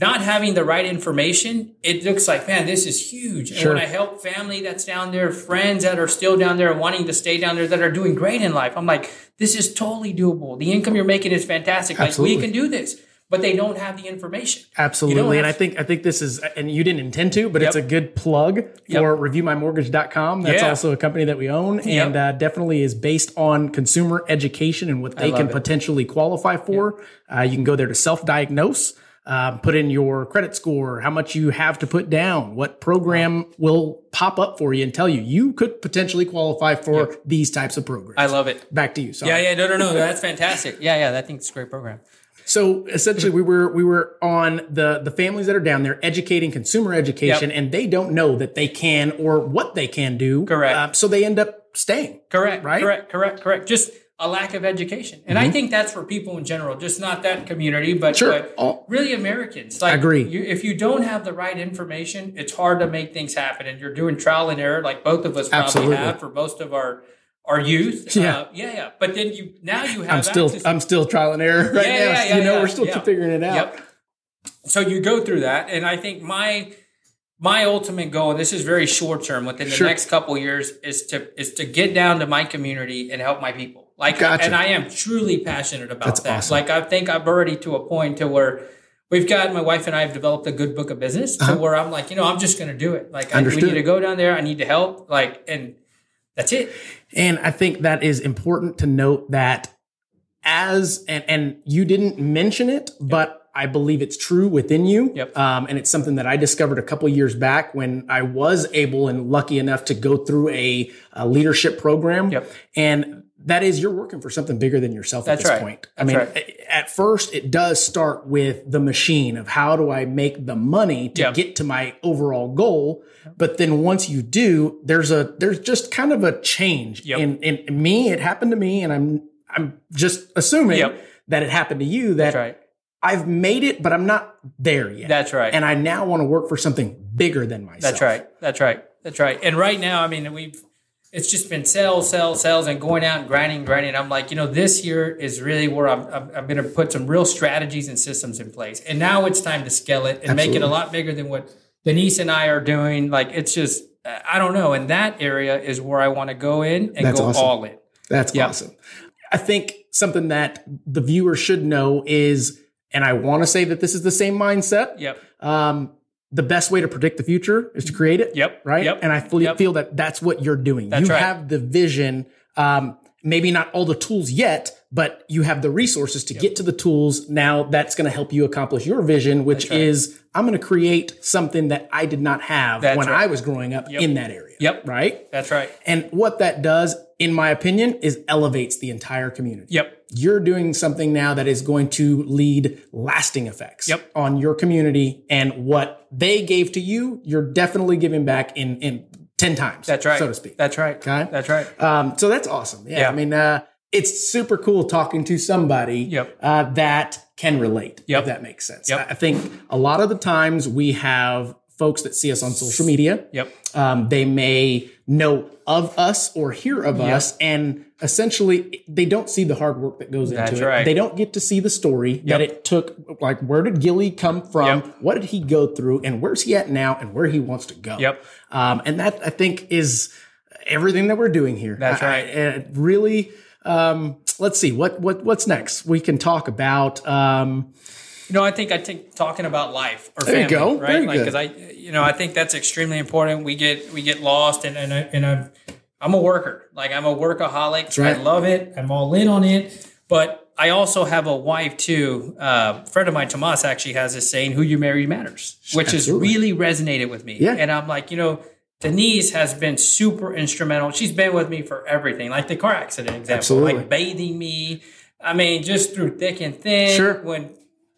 not having the right information, it looks like man, this is huge. And Sure. when I help family that's down there, friends that are still down there wanting to stay down there that are doing great in life, I'm like, this is totally doable. The income you're making is fantastic. Like Absolutely. we can do this, but they don't have the information. Absolutely. And I think I think this is and you didn't intend to, but it's a good plug for reviewmymortgage.com. That's Yeah. also a company that we own and uh, definitely is based on consumer education and what they can it. potentially qualify for. Uh, you can go there to self-diagnose. Uh, put in your credit score, how much you have to put down, what program will pop up for you and tell you you could potentially qualify for these types of programs. I love it. Back to you. Sorry. Yeah, yeah, no, no, no, that's fantastic. Yeah, yeah, I think it's a great program. So essentially, we were we were on the the families that are down there educating consumer education, Yep. and they don't know that they can or what they can do. Correct. Uh, so they end up staying. Correct. Right? Correct. Correct. Correct. Just a lack of education, and I think that's for people in general, just not that community, but, Mm-hmm. Sure. but really Americans. Like, I Agree. You, if you don't have the right information, it's hard to make things happen, and you're doing trial and error, like both of us probably Absolutely. have for most of our our youth. Yeah. Uh, yeah, yeah. But then you now you have I'm still access- I'm still trial and error right Yeah, now. yeah, yeah, you know, we're still figuring it out. Yep. So you go through that, and I think my my ultimate goal, and this is very short term, within the Sure. next couple years, is to is to get down to my community and help my people. Like, Gotcha. and I am truly passionate about That's that. awesome. Like, I think I'm already to a point to where. We've got my wife and I have developed a good book of business to where I'm like, you know, I'm just going to do it. Like, I, we Uh-huh. Need to go down there. I need to help. Like, and that's it. And I think that is important to note that as and and you didn't mention it, but I believe it's true within you. Yep. Um, and it's something that I discovered a couple years back when I was able and lucky enough to go through a, a leadership program. Yep. And that is you're working for something bigger than yourself That's at this right. point. I That's mean, right. at first it does start with the machine of how do I make the money to Yep. get to my overall goal. But then once you do, there's a there's just kind of a change Yep. in in me. It happened to me, and I'm I'm just assuming Yep. that it happened to you. That That's right. I've made it, but I'm not there yet. That's right. And I now want to work for something bigger than myself. That's right. That's right. That's right. And right now, I mean, we've it's just been sales, sales, sales, and going out and grinding, grinding. I'm like, you know, this year is really where I'm. I'm, I'm going to put some real strategies and systems in place. And now it's time to scale it and make it a lot bigger than what Denise and I are doing. Like, it's just I don't know. And that area is where I want to go in and That's go awesome. all in. That's Yeah. awesome. I think something that the viewer should know is, and I want to say that this is the same mindset. Yep. Um, the best way to predict the future is to create it. Yep. Right. Yep. And I feel, Yep. feel that that's what you're doing. That's you right. have the vision. Um, maybe not all the tools yet, but you have the resources to get to the tools. Now that's going to help you accomplish your vision, which right. is I'm going to create something that I did not have That's when right. I was growing up in that area. Yep. Right. That's right. And what that does, in my opinion, is elevates the entire community. Yep. You're doing something now that is going to lead lasting effects Yep. on your community and what they gave to you, you're definitely giving back in, in 10 times. That's right. So to speak. That's right. Okay. That's right. Um, so that's awesome. Yeah. Yeah. I mean, uh, it's super cool talking to somebody Yep. uh, that can relate, Yep. if that makes sense. Yep. I I think a lot of the times we have folks that see us on social media. Yep. Um, they may know of us or hear of us, and essentially they don't see the hard work that goes That's into it. right. They don't get to see the story that it took. Like, where did Gilly come from? Yep. What did he go through? And where's he at now? And where he wants to go? Yep. Um, and that I think is everything that we're doing here. That's I- right. I- it really. Um, let's see what what what's next. We can talk about. Um, You know, I think I think talking about life or There you family, go. right? Very like because I, you know, I think that's extremely important. We get we get lost, and and I, and I'm I'm a worker. Like I'm a workaholic. right. I love it. I'm all in on it. But I also have a wife too. Uh, a friend of mine, Tomas, actually has this saying, "Who you marry matters," which Absolutely. has really resonated with me. Yeah. And I'm like, you know. Denise has been super instrumental. She's been with me for everything, like the car accident example, Absolutely. like bathing me. I mean, just through thick and thin. Sure. When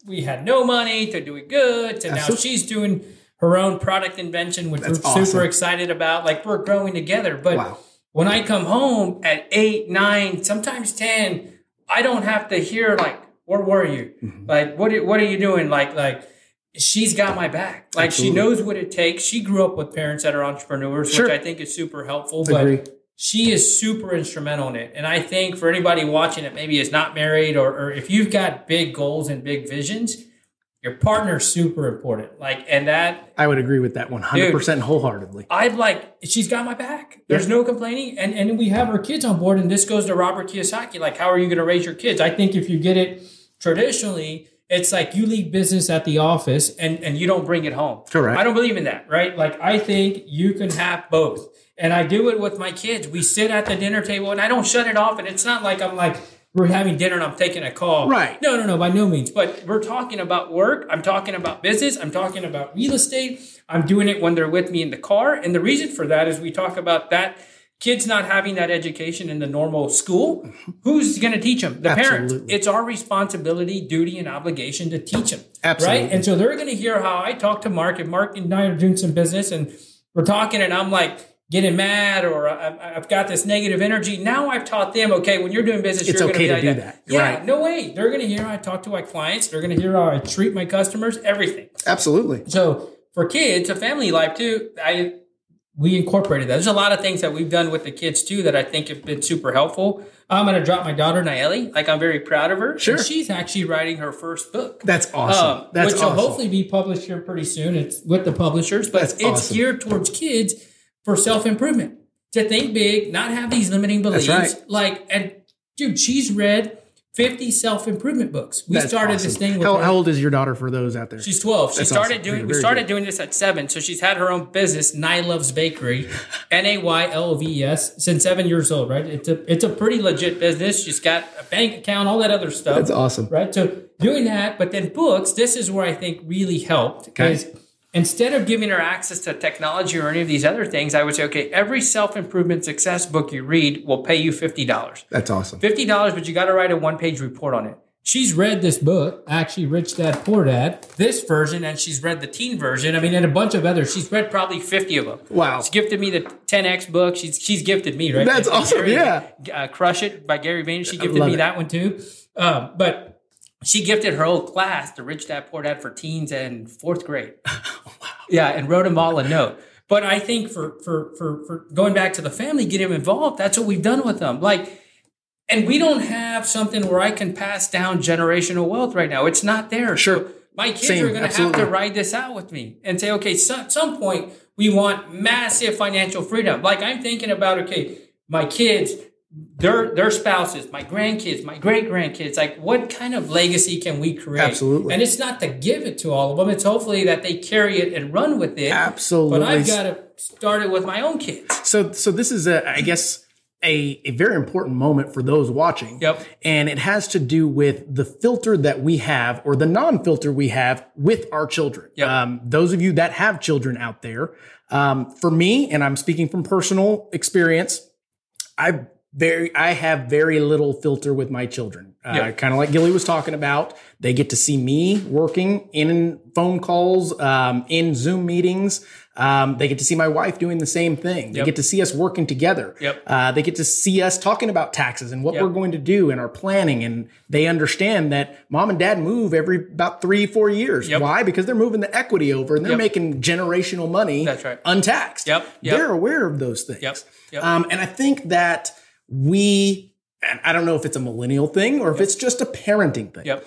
we had no money to do it good to now she's doing her own product invention which That's we're awesome. super excited about like we're growing together but Wow. when i come home at eight nine sometimes 10 i don't have to hear like where were you Mm-hmm. like what are, what are you doing like like she's got my back like Absolutely. she knows what it takes she grew up with parents that are entrepreneurs Sure. which i think is super helpful but. She is super instrumental in it. And I think for anybody watching it, maybe is not married or, or if you've got big goals and big visions, your partner's super important. Like, and that I would agree with that one hundred percent wholeheartedly. I'd like, she's got my back. There's no complaining. And, and we have our kids on board. And this goes to Robert Kiyosaki. Like, how are you going to raise your kids? I think if you get it traditionally, it's like you leave business at the office and, and you don't bring it home. Correct. I don't believe in that, right? Like, I think you can have both. And I do it with my kids. We sit at the dinner table and I don't shut it off. And it's not like I'm like, we're having dinner and I'm taking a call. Right. No, no, no, by no means. But we're talking about work. I'm talking about business. I'm talking about real estate. I'm doing it when they're with me in the car. And the reason for that is we talk about that kids not having that education in the normal school. Who's going to teach them? The parents. It's our responsibility, duty, and obligation to teach them. Absolutely. Right. And so they're going to hear how I talk to Mark, and Mark and I are doing some business, and we're talking, and I'm like, getting mad or I've got this negative energy. Now I've taught them, okay, when you're doing business, It's you're okay going to be do like that. Yeah, Right. no way. They're going to hear how I talk to my clients. They're going to hear how I treat my customers, everything. Absolutely. So for kids, a family life too, I we incorporated that. There's a lot of things that we've done with the kids too that I think have been super helpful. I'm going to drop my daughter Naeli. Like I'm very proud of her. Sure. And she's actually writing her first book. That's awesome. Um, That's which awesome. will hopefully be published here pretty soon. It's with the publishers, but That's it's awesome. geared towards kids for self improvement to think big, not have these limiting beliefs. right. Like, and dude, she's read 50 self improvement books. We That's started awesome. this thing with How, how old is your daughter for those out there? She's 12. She That's started awesome. doing Very, we started good. doing this at 7. So she's had her own business, Nay Loves Bakery, N A Y L O V E S since 7 years old, right? It's a it's a pretty legit business. She's got a bank account, all that other stuff. That's awesome. Right? So doing that, but then books, this is where I think really helped Okay. Instead of giving her access to technology or any of these other things, I would say, okay, every self-improvement success book you read will pay you $50. That's awesome. Fifty dollars, but you got to write a one-page report on it. She's read this book, actually, Rich Dad Poor Dad, this version, and she's read the teen version. I mean, and a bunch of others. She's read probably fifty of them. Wow. She's gifted me the 10x book. She's she's gifted me right. That's awesome, Gary- yeah. uh, Crush It by Gary Vaynerchuk. She gifted me it. that one too. Um, but she gifted her whole class to Rich Dad Poor Dad for teens and fourth grade. wow. Yeah, and wrote them all a note. But I think for for for for going back to the family, get them involved. That's what we've done with them. Like, and we don't have something where I can pass down generational wealth right now. It's not there. Sure. So my kids Same, are going to have to ride this out with me and say, okay, so, at some point we want massive financial freedom. Like I'm thinking about, okay, my kids, their their spouses, my grandkids, my great grandkids. Like, what kind of legacy can we create? Absolutely. And it's not to give it to all of them. It's hopefully that they carry it and run with it. Absolutely. But I've got to start it with my own kids. So, so this is a, I guess, a, a very important moment for those watching. Yep. And it has to do with the filter that we have or the non-filter we have with our children. Yep. Um, those of you that have children out there, um, for me, and I'm speaking from personal experience, I've very I have very little filter with my children. Uh, Yeah. Kind of like Gilly was talking about. They get to see me working in phone calls, um, in Zoom meetings. Um, they get to see my wife doing the same thing. They Yep. get to see us working together. Yep. Uh, they get to see us talking about taxes and what Yep. we're going to do and our planning. And they understand that mom and dad move every about three, four years. Why? Because they're moving the equity over and they're making generational money That's right. untaxed. Yep. Yep. They're aware of those things. Yep. Yep. Um, and I think that we, and I don't know if it's a millennial thing or if it's just a parenting thing. Yep.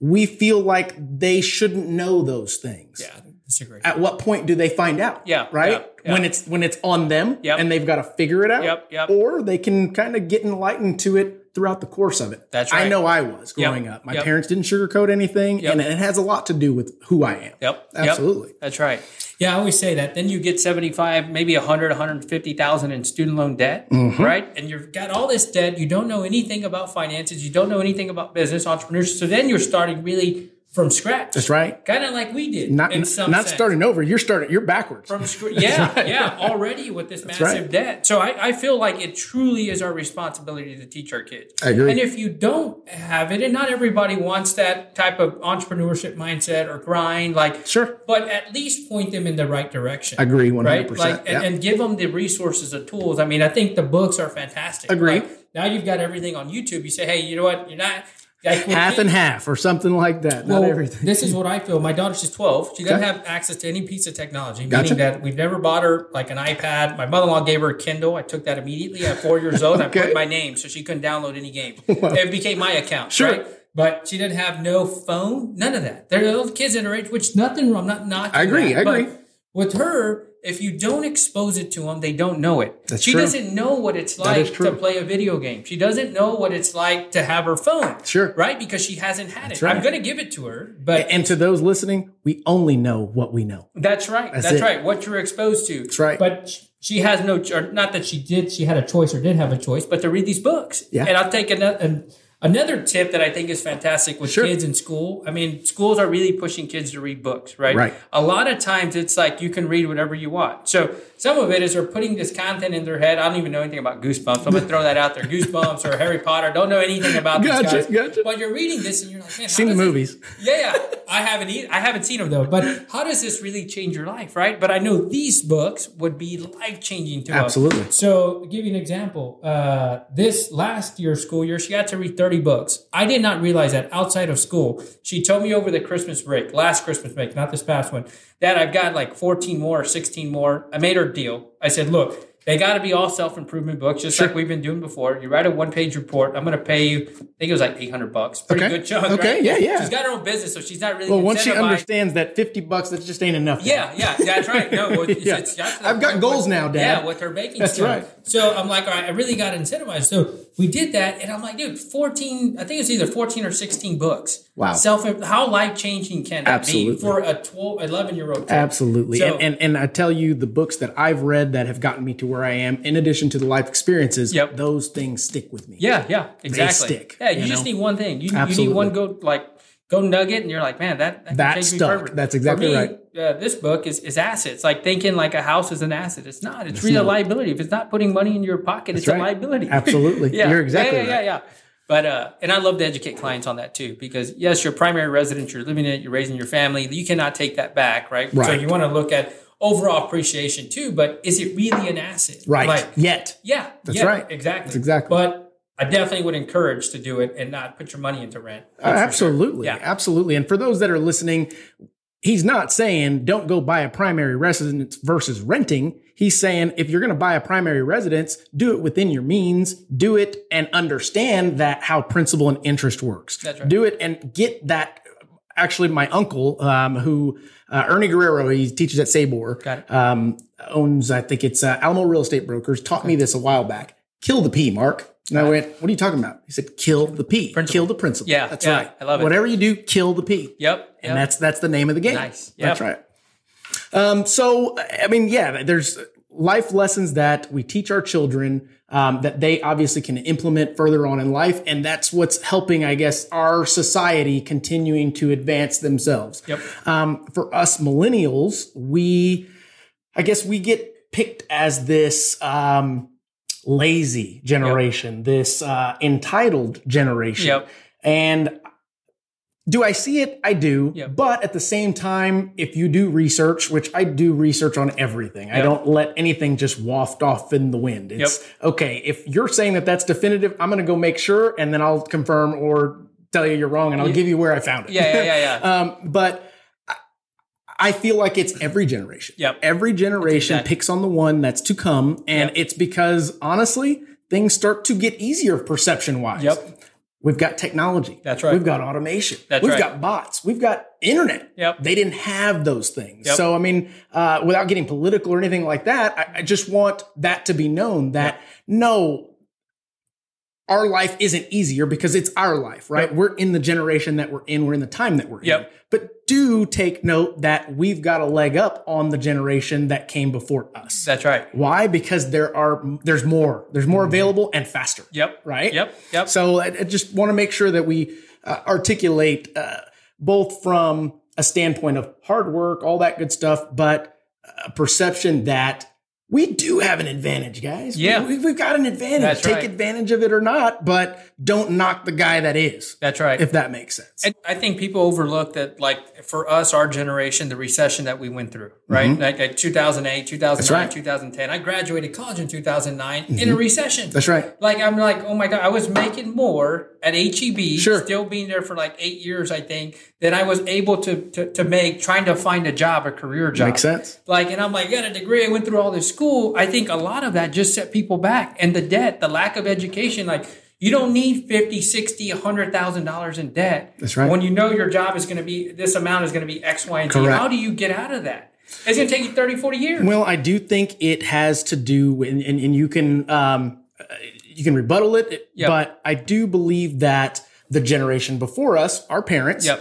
We feel like they shouldn't know those things. Yeah. Disagree. At what point do they find out? Yeah, Right? yeah, yeah. When it's when it's on them Yep. and they've got to figure it out. Yep, yep. Or they can kind of get enlightened to it throughout the course of it. That's right. I know I was Yep, growing up. My yep. parents didn't sugarcoat anything, Yep. and it has a lot to do with who I am. Yep. yep. Absolutely. That's right. Yeah, I always say that. Then you get 75, maybe 100, 150,000 in student loan debt, Mm-hmm. right? And you've got all this debt. You don't know anything about finances. You don't know anything about business, entrepreneurship. So then you're starting really from scratch. That's right. Kind of like we did Not in some not sense. starting over. You're starting. You're backwards. from scratch. Yeah, yeah, already with this massive right. debt. So I, I feel like it truly is our responsibility to teach our kids. I agree. And if you don't have it, and not everybody wants that type of entrepreneurship mindset or grind, like Sure. but at least point them in the right direction. Agree 100%. Right, like, yeah. and, and give them the resources, the tools. I mean, I think the books are fantastic. Agree. Like, now you've got everything on YouTube. You say, hey, you know what? You're not like half and half or something like that. well, not everything. This is what I feel. My daughter, she's 12. She doesn't Okay. have access to any piece of technology, Gotcha. meaning that we've never bought her like an iPad. My mother in law gave her a Kindle. I took that immediately at four years old. I put my name so she couldn't download any games. It became my account. Sure. Right? But she didn't have no phone, none of that. There are little kids in her age, which nothing wrong. I'm not knocking I agree, that. I agree. With her, if you don't expose it to them, they don't know it. That's she true. doesn't know what it's like to play a video game. She doesn't know what it's like to have her phone. Sure. Right? Because she hasn't had it. right. I'm going to give it to her, but and to those listening, we only know what we know. that's right. That's, it. right. What you're exposed to. That's right. But she has no, not that she did, she had a choice or did have a choice, but to read these books. Yeah. And I'll take another, an, another tip that I think is fantastic with Sure. kids in school. I mean, schools are really pushing kids to read books, right? Right. A lot of times it's like you can read whatever you want. So some of it is they're putting this content in their head. I don't even know anything about Goosebumps. I'm going to throw that out there. Goosebumps or Harry Potter. Don't know anything about Gotcha, these guys. gotcha. But you're reading this and you're like, man, Seen the it- movies. yeah, yeah. I haven't e- I haven't seen them though. But how does this really change your life, right? But I know these books would be life changing to Absolutely. us. Absolutely. So, to give you an example, uh, this last year school year, she had to read thirty books. I did not realize that outside of school. She told me over the Christmas break, last Christmas break, not this past one, that I've got like fourteen more, sixteen more. I made her deal. I said, look. They got to be all self improvement books, just like we've been doing before. You write a one page report. I'm going to pay you. I think it was like 800 bucks. Pretty Okay. good chunk. Okay, right? yeah, yeah. She's got her own business, so she's not really. Well, once she understands that fifty bucks, that just ain't enough. Yeah, yeah, that's right. No, well, it's, Yeah. it's to I've got goals with- now, Dad. Yeah, with her baking That's skill. right. So I'm like, all right, I really got incentivized. So we did that, and I'm like, dude, 14. I think it's either 14 or 16 books. Wow. Self. How life changing can that Absolutely. be for a 12, 11 year old? Absolutely. So- and, and and I tell you, the books that I've read that have gotten me to where I am, in addition to the life experiences, Yep. those things stick with me. Yeah, yeah, exactly. stick, yeah, you, you just know? need one thing. You, you need one go like go nugget, and you're like, man, that that, That can change me stuck. That's exactly me, right. Uh, this book is is assets. Like thinking like a house is an asset. It's not. It's, really not. a liability. If it's not putting money in your pocket, it's right. a liability. Absolutely. yeah, You're exactly yeah, yeah, right. yeah, yeah. But uh, and I love to educate clients on that too, because yes, your primary residence, you're living in it, you're raising your family. You cannot take that back, right? right. So you want to look at overall appreciation too. But is it really an asset? Right. Like, Yet. yeah, That's yeah, right. Exactly. That's exactly. But I definitely would encourage to do it and not put your money into rent. Uh, for sure. absolutely. Yeah. Absolutely. And for those that are listening, he's not saying don't go buy a primary residence versus renting. He's saying if you're going to buy a primary residence, do it within your means, do it and understand that how principal and interest works. That's right. Do it and get that. Actually, my uncle, um, who uh, Ernie Guerrero, he teaches at Sabor, um, owns, I think it's uh, Alamo Real Estate Brokers, taught me this a while back. Kill the P, Mark. And I went, what are you talking about? He said, kill the P. Principal. Kill the principal. Yeah, That's yeah, right. I love it. Whatever you do, kill the P. Yep. And yep. that's that's the name of the game. Nice. That's right. Um, so I mean, yeah, there's life lessons that we teach our children um, that they obviously can implement further on in life, and that's what's helping, I guess, our society continuing to advance themselves. Yep. Um, for us millennials, we, I guess, we get picked as this. Um, lazy generation, this uh, entitled generation. Yep. And do I see it? I do. Yep. But at the same time, if you do research, which I do research on everything, I don't let anything just waft off in the wind. It's okay. If you're saying that that's definitive, I'm going to go make sure and then I'll confirm or tell you you're wrong and I'll give you where I found it. Yeah, yeah, yeah, yeah. um, but I- feel like it's every generation. Yep. Every generation picks on the one that's to come. And Yep. it's because honestly, things start to get easier perception wise. Yep. We've got technology. That's right. We've got automation. That's right. We've right. got bots. We've got internet. Yep. They didn't have those things. Yep. So, I mean, uh, without getting political or anything like that, I, I just want that to be known that no, our life isn't easier because it's our life, right? Yep. We're in the generation that we're in. We're in the time that we're in. But do take note that we've got a leg up on the generation that came before us. That's right. Why? Because there are there's more. There's more available and faster. Yep. Right. Yep. Yep. So I, I just want to make sure that we uh, articulate uh, both from a standpoint of hard work, all that good stuff, but a perception that we do have an advantage, guys. Yeah. we, have got an advantage. That's Take right. advantage of it or not, but don't knock the guy that is. That's right. If that makes sense. And I think people overlook that, like for us, our generation, the recession that we went through, right? Like, like 2008, 2009, Mm-hmm. right. 2010. I graduated college in 2009 in a recession. Mm-hmm. That's right. Like I'm like, oh my god, I was making more at HEB, Sure. still being there for like eight years, I think, that I was able to to, to make trying to find a job, a career job. Makes sense. Like, and I'm like, I got a degree. I went through all this school. I think a lot of that just set people back, and the debt, the lack of education, like. You don't need 50, 60, $100,000 in debt. That's right. When you know your job is going to be, this amount is going to be X, Y, and Z. Correct. How do you get out of that? It's going to take you 30, 40 years. Well, I do think it has to do, with, and, and, and you can um, you can rebuttal it, Yep. but I do believe that the generation before us, our parents, yep.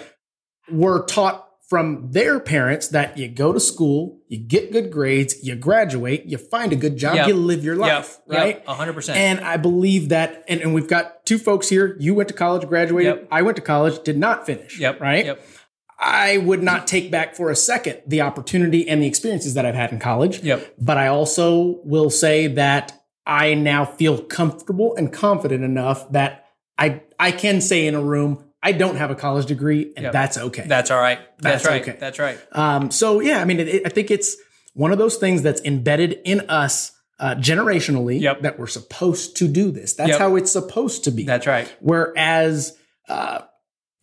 were taught from their parents that you go to school, you get good grades, you graduate, you find a good job, Yep. you live your life, Yep. right? Yep. 100%. And I believe that, and, and we've got two folks here. You went to college, graduated. I went to college, did not finish. yep. Right. Yep. I would not take back for a second the opportunity and the experiences that I've had in college. Yep. But I also will say that I now feel comfortable and confident enough that I I can say in a room I don't have a college degree and Yep. that's okay. That's all right. That's, That's right. okay. That's right. Um, so yeah, I mean, it, it- I think it's one of those things that's embedded in us uh, generationally Yep. that we're supposed to do this. That's Yep. how it's supposed to be. That's right. Whereas uh,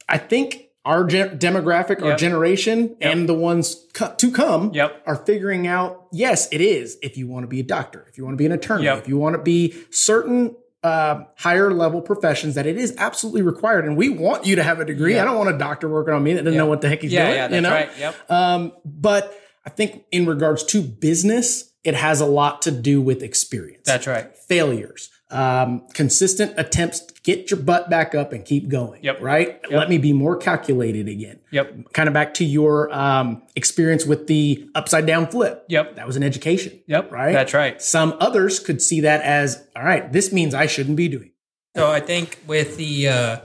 I think our gen- demographic, our Yep. generation, and the ones co- to come Yep. are figuring out. Yes, it is. If you want to be a doctor, if you want to be an attorney, Yep. if you want to be certain. Uh, higher level professions that it is absolutely required, and we want you to have a degree. Yep. I don't want a doctor working on me that doesn't know what the heck he's Yeah, doing. yeah, you that's know? right. Yep. Um, but I think in regards to business, it has a lot to do with experience. That's right. failures, um, consistent attempts to get your butt back up and keep going. Yep. Right. Let me be more calculated again. Yep. Kind of back to your um, experience with the upside down flip. Yep. That was an education. Yep. Right. That's right. Some others could see that as, all right, this means I shouldn't be doing. So I think with the uh,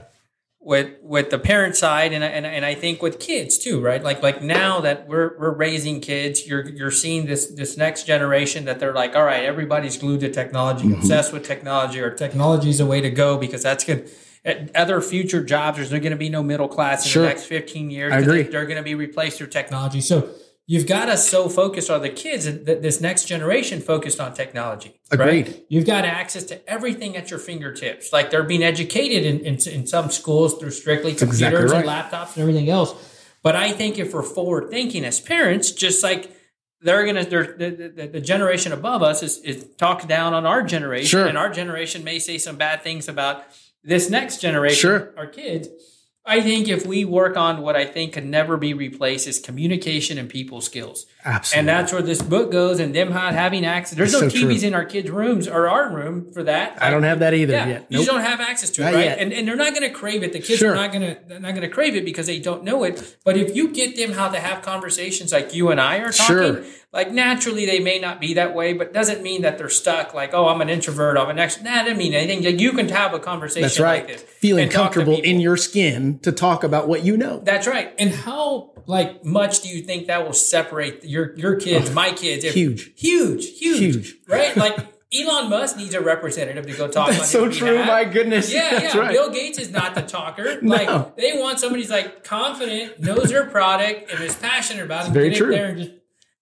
with with the parent side, and and I- and I think with kids too, right? Like like now that we're we're raising kids, you're you're seeing this this next generation that they're like, all right, everybody's glued to technology, Mm-hmm. obsessed with technology, or technology is the way to go because that's good. At other future jobs, there's going to be no middle class in Sure. the next 15 years. I agree. They, are going to be replaced through technology. So you've got us so focused on the kids, that this next generation focused on technology. right? Agreed. You've got access to everything at your fingertips. Like they're being educated in, in, in some schools through strictly computers exactly and laptops and everything else. But I think if we're forward thinking as parents, just like they're gonna, they're, the, the, the generation above us is, is talk down on our generation, Sure. and our generation may say some bad things about this next generation, Sure. our kids. I think if we work on what I think can never be replaced is communication and people skills. Absolutely. And that's where this book goes, and them not having access. There's no so TVs true. in our kids' rooms or our room for that. I don't have that either Yeah, yet. you Nope. just don't have access to it, Not right? yet. And, and they're not going to crave it. The kids Sure. are not going to they're not going to crave it because they don't know it. But if you get them how to have conversations like you and I are talking, Sure. Like naturally they may not be that way, but doesn't mean that they're stuck. Like, oh, I'm an introvert. I'm an extrovert. Nah, doesn't mean anything. Like, you can have a conversation That's right. like this, Feeling comfortable in your skin to talk about what you know. That's right. And how like much do you think that will separate your your kids, my kids? If, huge. huge, huge, Huge. right? Like Elon Musk needs a representative to go talk. on That's so true. behalf. My goodness. Yeah, That's yeah. right. Bill Gates is not the talker. No. Like they want somebody who's like confident, knows their product, and is passionate about it. very true.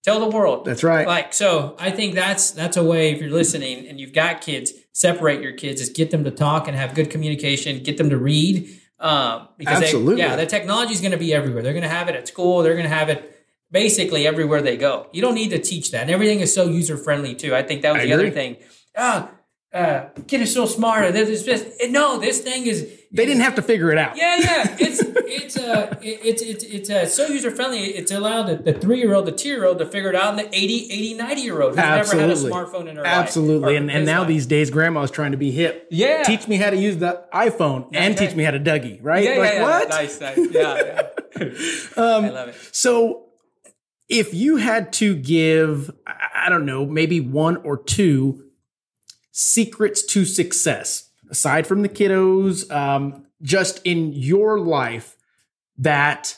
In there and just tell the world. That's right. Like so, I think that's that's a way. If you're listening and you've got kids, separate your kids. Is get them to talk and have good communication. Get them to read. Um, because Absolutely. They, yeah, the technology is going to be everywhere. They're going to have it at school. They're going to have it basically everywhere they go. You don't need to teach that. And everything is so user friendly too. I think that was I the other thing. Ah, uh, kid is so smart. This is just no. This thing is They didn't have to figure it out. yeah, yeah. It's it's uh it- it's it's it's uh, so user friendly. It's allowed the, the three year old, the two year old to figure it out, and the 80, 80 90 year old who's Absolutely. never had a smartphone in her life. Absolutely. And, and now life. these days, grandma's trying to be hip. Yeah. Teach me how to use the iPhone and right. teach me how to Dougie, right? yeah, like, yeah, yeah. what? Nice, nice. Yeah, yeah. Um, I love it. So, if you had to give, I don't know, maybe one or two secrets to success, aside from the kiddos, um, just in your life that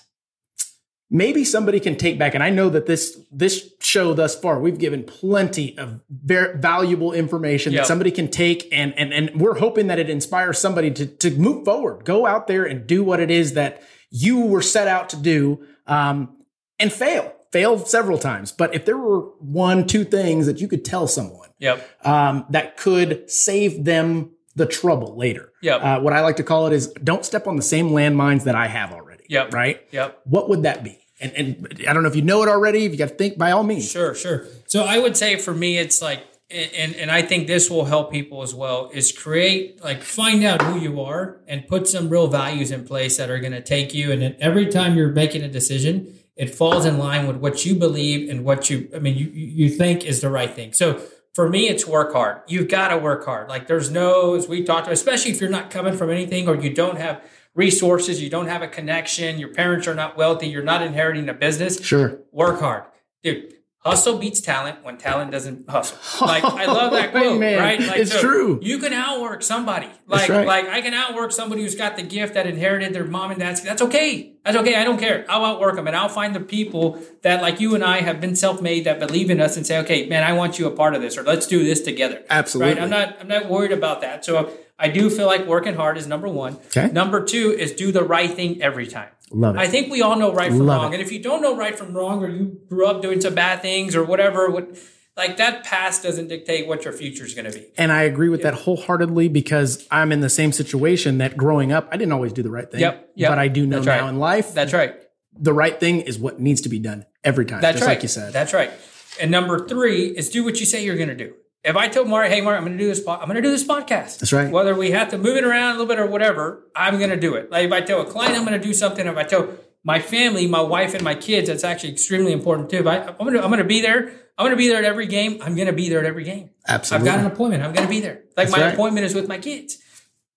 maybe somebody can take back. And I know that this this show thus far, we've given plenty of very valuable information Yep. that somebody can take, and and and we're hoping that it inspires somebody to to move forward, go out there and do what it is that you were set out to do, um, and fail, fail several times. But if there were one, two things that you could tell someone Yep. um, that could save them the trouble later. Yep. Uh, what I like to call it is don't step on the same landmines that I have already. Yep. Right. Yep. What would that be? And, and I don't know if you know it already. If you got to think, by all means. Sure, sure. So I would say for me, it's like, and and I think this will help people as well. Is create like find out who you are and put some real values in place that are going to take you. And then every time you're making a decision, it falls in line with what you believe and what you. I mean, you you think is the right thing. So for me, it's work hard. You've got to work hard. Like there's no, as we talked about, especially if you're not coming from anything or you don't have resources, you don't have a connection, your parents are not wealthy, you're not inheriting a business Sure. work hard, dude. Hustle beats talent when talent doesn't hustle. Like I love that quote, Amen. right? Like, It's true. You can outwork somebody. Like right. like I can outwork somebody who's got the gift that inherited their mom and dad's. That's okay. That's okay. I don't care. I'll outwork them, and I'll find the people that, like you and I, have been self-made that believe in us and say, "Okay, man, I want you a part of this, or let's do this together." Absolutely. Right? I'm not. I'm not worried about that. So I do feel like working hard is number one. Okay. Number two is do the right thing every time. Love it. I think we all know right from Love wrong. it. And if you don't know right from wrong, or you grew up doing some bad things or whatever, what like that past doesn't dictate what your future is going to be. And I agree with that wholeheartedly because I'm in the same situation that growing up, I didn't always do the right thing. Yep, yep. But I do know That's now right. in life, That's right. the right thing is what needs to be done every time. That's just right. like you said. That's right. And number three is do what you say you're going to do. If I told Mark, hey Mark, I'm going to do this, I'm going to do this podcast. That's right. Whether we have to move it around a little bit or whatever, I'm going to do it. Like if I tell a client I'm going to do something, if I tell my family, my wife and my kids, that's actually extremely important too. If I, I'm going to, I'm going to be there. I'm going to be there at every game. I'm going to be there at every game. Absolutely. I've got an appointment. I'm going to be there. Like That's my right. appointment is with my kids.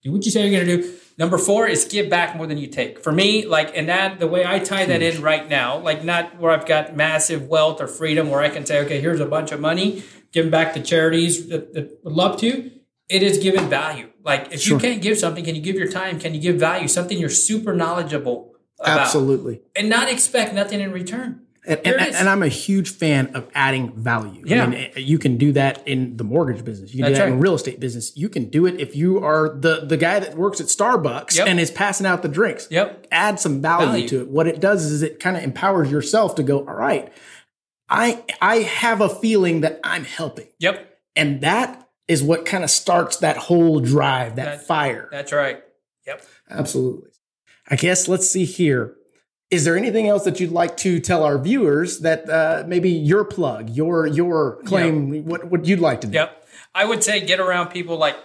Do what you say you're going to do. Number four is give back more than you take. For me, like, and that the way I tie that in right now, like not where I've got massive wealth or freedom where I can say, okay, here's a bunch of money, give back to charities that, that would love to. It is giving value. Like, if Sure. you can't give something, can you give your time? Can you give value? Something you're super knowledgeable about. Absolutely. And not expect nothing in return. And, and, and I'm a huge fan of adding value. Yeah. I mean, eh, you can do that in the mortgage business. You can That's do that in right. real estate business. You can do it if you are the the guy that works at Starbucks Yep. and is passing out the drinks. Yep. Add some value, Value. to it. What it does is it kind of empowers yourself to go, all right, I I have a feeling that I'm helping. Yep. And that is what kind of starts that whole drive, that, That- fire. That's right. Yep. Absolutely. I guess let's see here. Is there anything else that you'd like to tell our viewers that uh, maybe your plug, your your claim, what what you'd like to do? Yep. I would say get around people like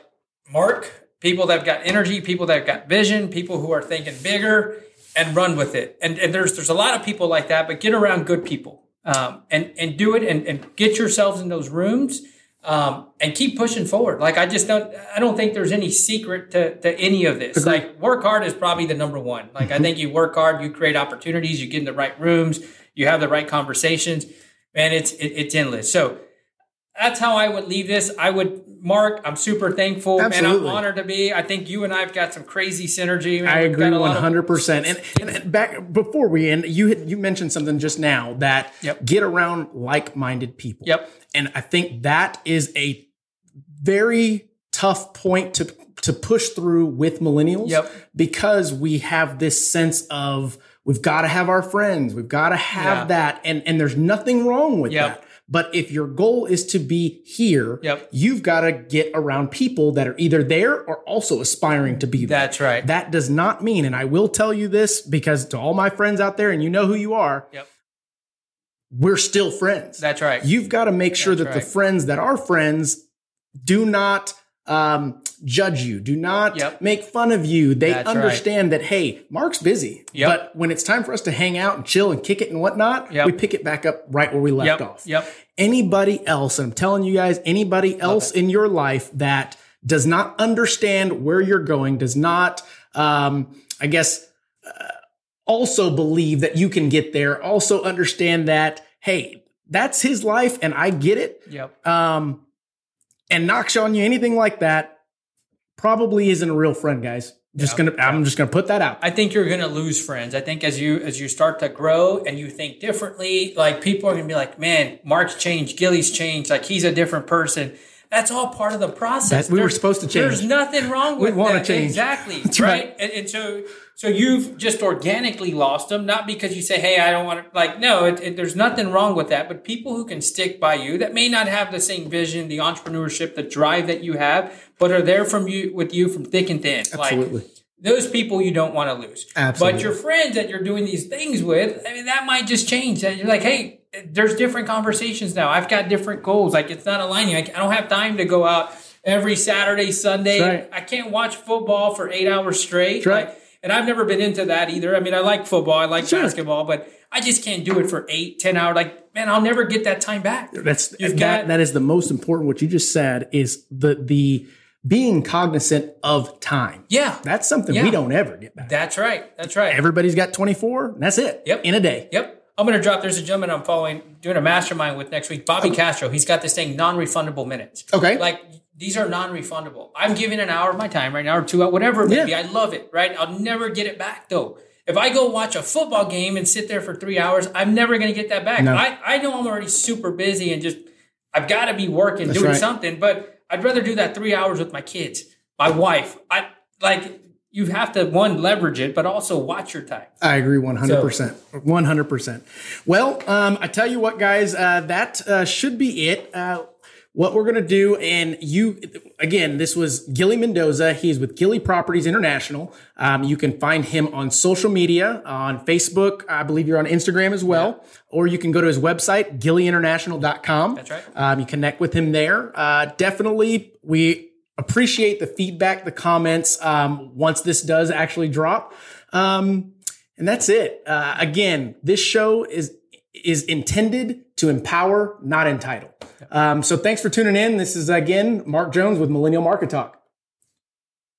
Mark, people that have got energy, people that have got vision, people who are thinking bigger and run with it. And, and there's there's a lot of people like that, but get around good people um, and and do it and, and get yourselves in those rooms um, and keep pushing forward. Like I just don't I don't think there's any secret to, to any of this. Like work hard is probably the number one. Like I think you work hard, you create opportunities, you get in the right rooms, you have the right conversations, and it's it, it's endless. So that's how I would leave this. I would, Mark. I'm super thankful, and I'm honored to be. I think you and I've got some crazy synergy. I We've agree got a lot one of- hundred percent. And and back before we end, you had, you mentioned something just now that Yep. get around like minded people. Yep. And I think that is a very tough point to to push through with millennials Yep. because we have this sense of we've got to have our friends, we've got to have Yeah. that, and and there's nothing wrong with Yep. that. But if your goal is to be here, Yep. you've got to get around people that are either there or also aspiring to be there. That's right. That does not mean, and I will tell you this because to all my friends out there, and you know who you are, Yep. we're still friends. That's right. You've got to make sure That's that the friends that are friends do not um, judge you, do not Yep. make fun of you. They That's right. understand that, hey, Mark's busy. Yep. But when it's time for us to hang out and chill and kick it and whatnot, Yep. we pick it back up right where we left off. Yep. Anybody else, and I'm telling you guys, anybody else in your life that does not understand where you're going, does not, um, I guess, uh, also believe that you can get there, also understand that, hey, that's his life and I get it, Yep. um, and knocks on you, anything like that, probably isn't a real friend, guys. Just Yeah. gonna, I'm just gonna put that out. I think you're to lose friends. I think as you as you start to grow and you think differently, like people are to be like, "Man, Mark's changed, Gilly's changed, like he's a different person." That's all part of the process. That- we were supposed to change. There's nothing wrong We with wanna that. change. Exactly. That's right. right. And, and so so you've just organically lost them, not because you say, "Hey, I don't want to." Like, no, it, it, there's nothing wrong with that. But people who can stick by you that may not have the same vision, the entrepreneurship, the drive that you have, but are there from you with you from thick and thin. Like, Absolutely. those people you don't want to lose. Absolutely. But your friends that you're doing these things with, I mean, that might just change. That you're like, hey, there's different conversations now. I've got different goals. Like it's not aligning. I, I don't have time to go out every Saturday, Sunday. Right. I can't watch football for eight hours straight. Right. Like, and I've never been into that either. I mean, I like football, I like Sure. basketball, but I just can't do it for eight, ten hours. Like, man, I'll never get that time back. That's You've that. got- that is the most important. What you just said is the the being cognizant of time. Yeah, That's something Yeah. we don't ever get back. that's right. That's right. Everybody's got 24. And that's it. Yep. In a day. Yep. I'm going to drop. There's a gentleman I'm following, doing a mastermind with next week, Bobby oh. Castro. He's got this thing, non-refundable minutes. Okay. Like these are non-refundable. I'm giving an hour of my time right now, or two, whatever it may Yeah. be. I love it. Right. I'll never get it back though. If I go watch a football game and sit there for three hours, I'm never going to get that back. No. I, I know I'm already super busy and just I've got to be working, That's doing right. something. But I'd rather do that three hours with my kids, my wife. I like you have to one leverage it, but also watch your time. I agree 100%. 100%. Well, um, I tell you what, guys, uh, that uh, should be it. Uh, what we're going to do, and you, again, this was Gilly Mendoza. He's with Gilly Properties International. Um, you can find him on social media, on Facebook. I believe you're on Instagram as well. Or you can go to his website, gillyinternational.com. That's right. Um, you connect with him there. Uh, definitely, we appreciate the feedback, the comments um, once this does actually drop. Um, and that's it. Uh, again, this show is is intended to empower, not entitle. Um, so thanks for tuning in. This is again Mark Jones with Millennial Market Talk.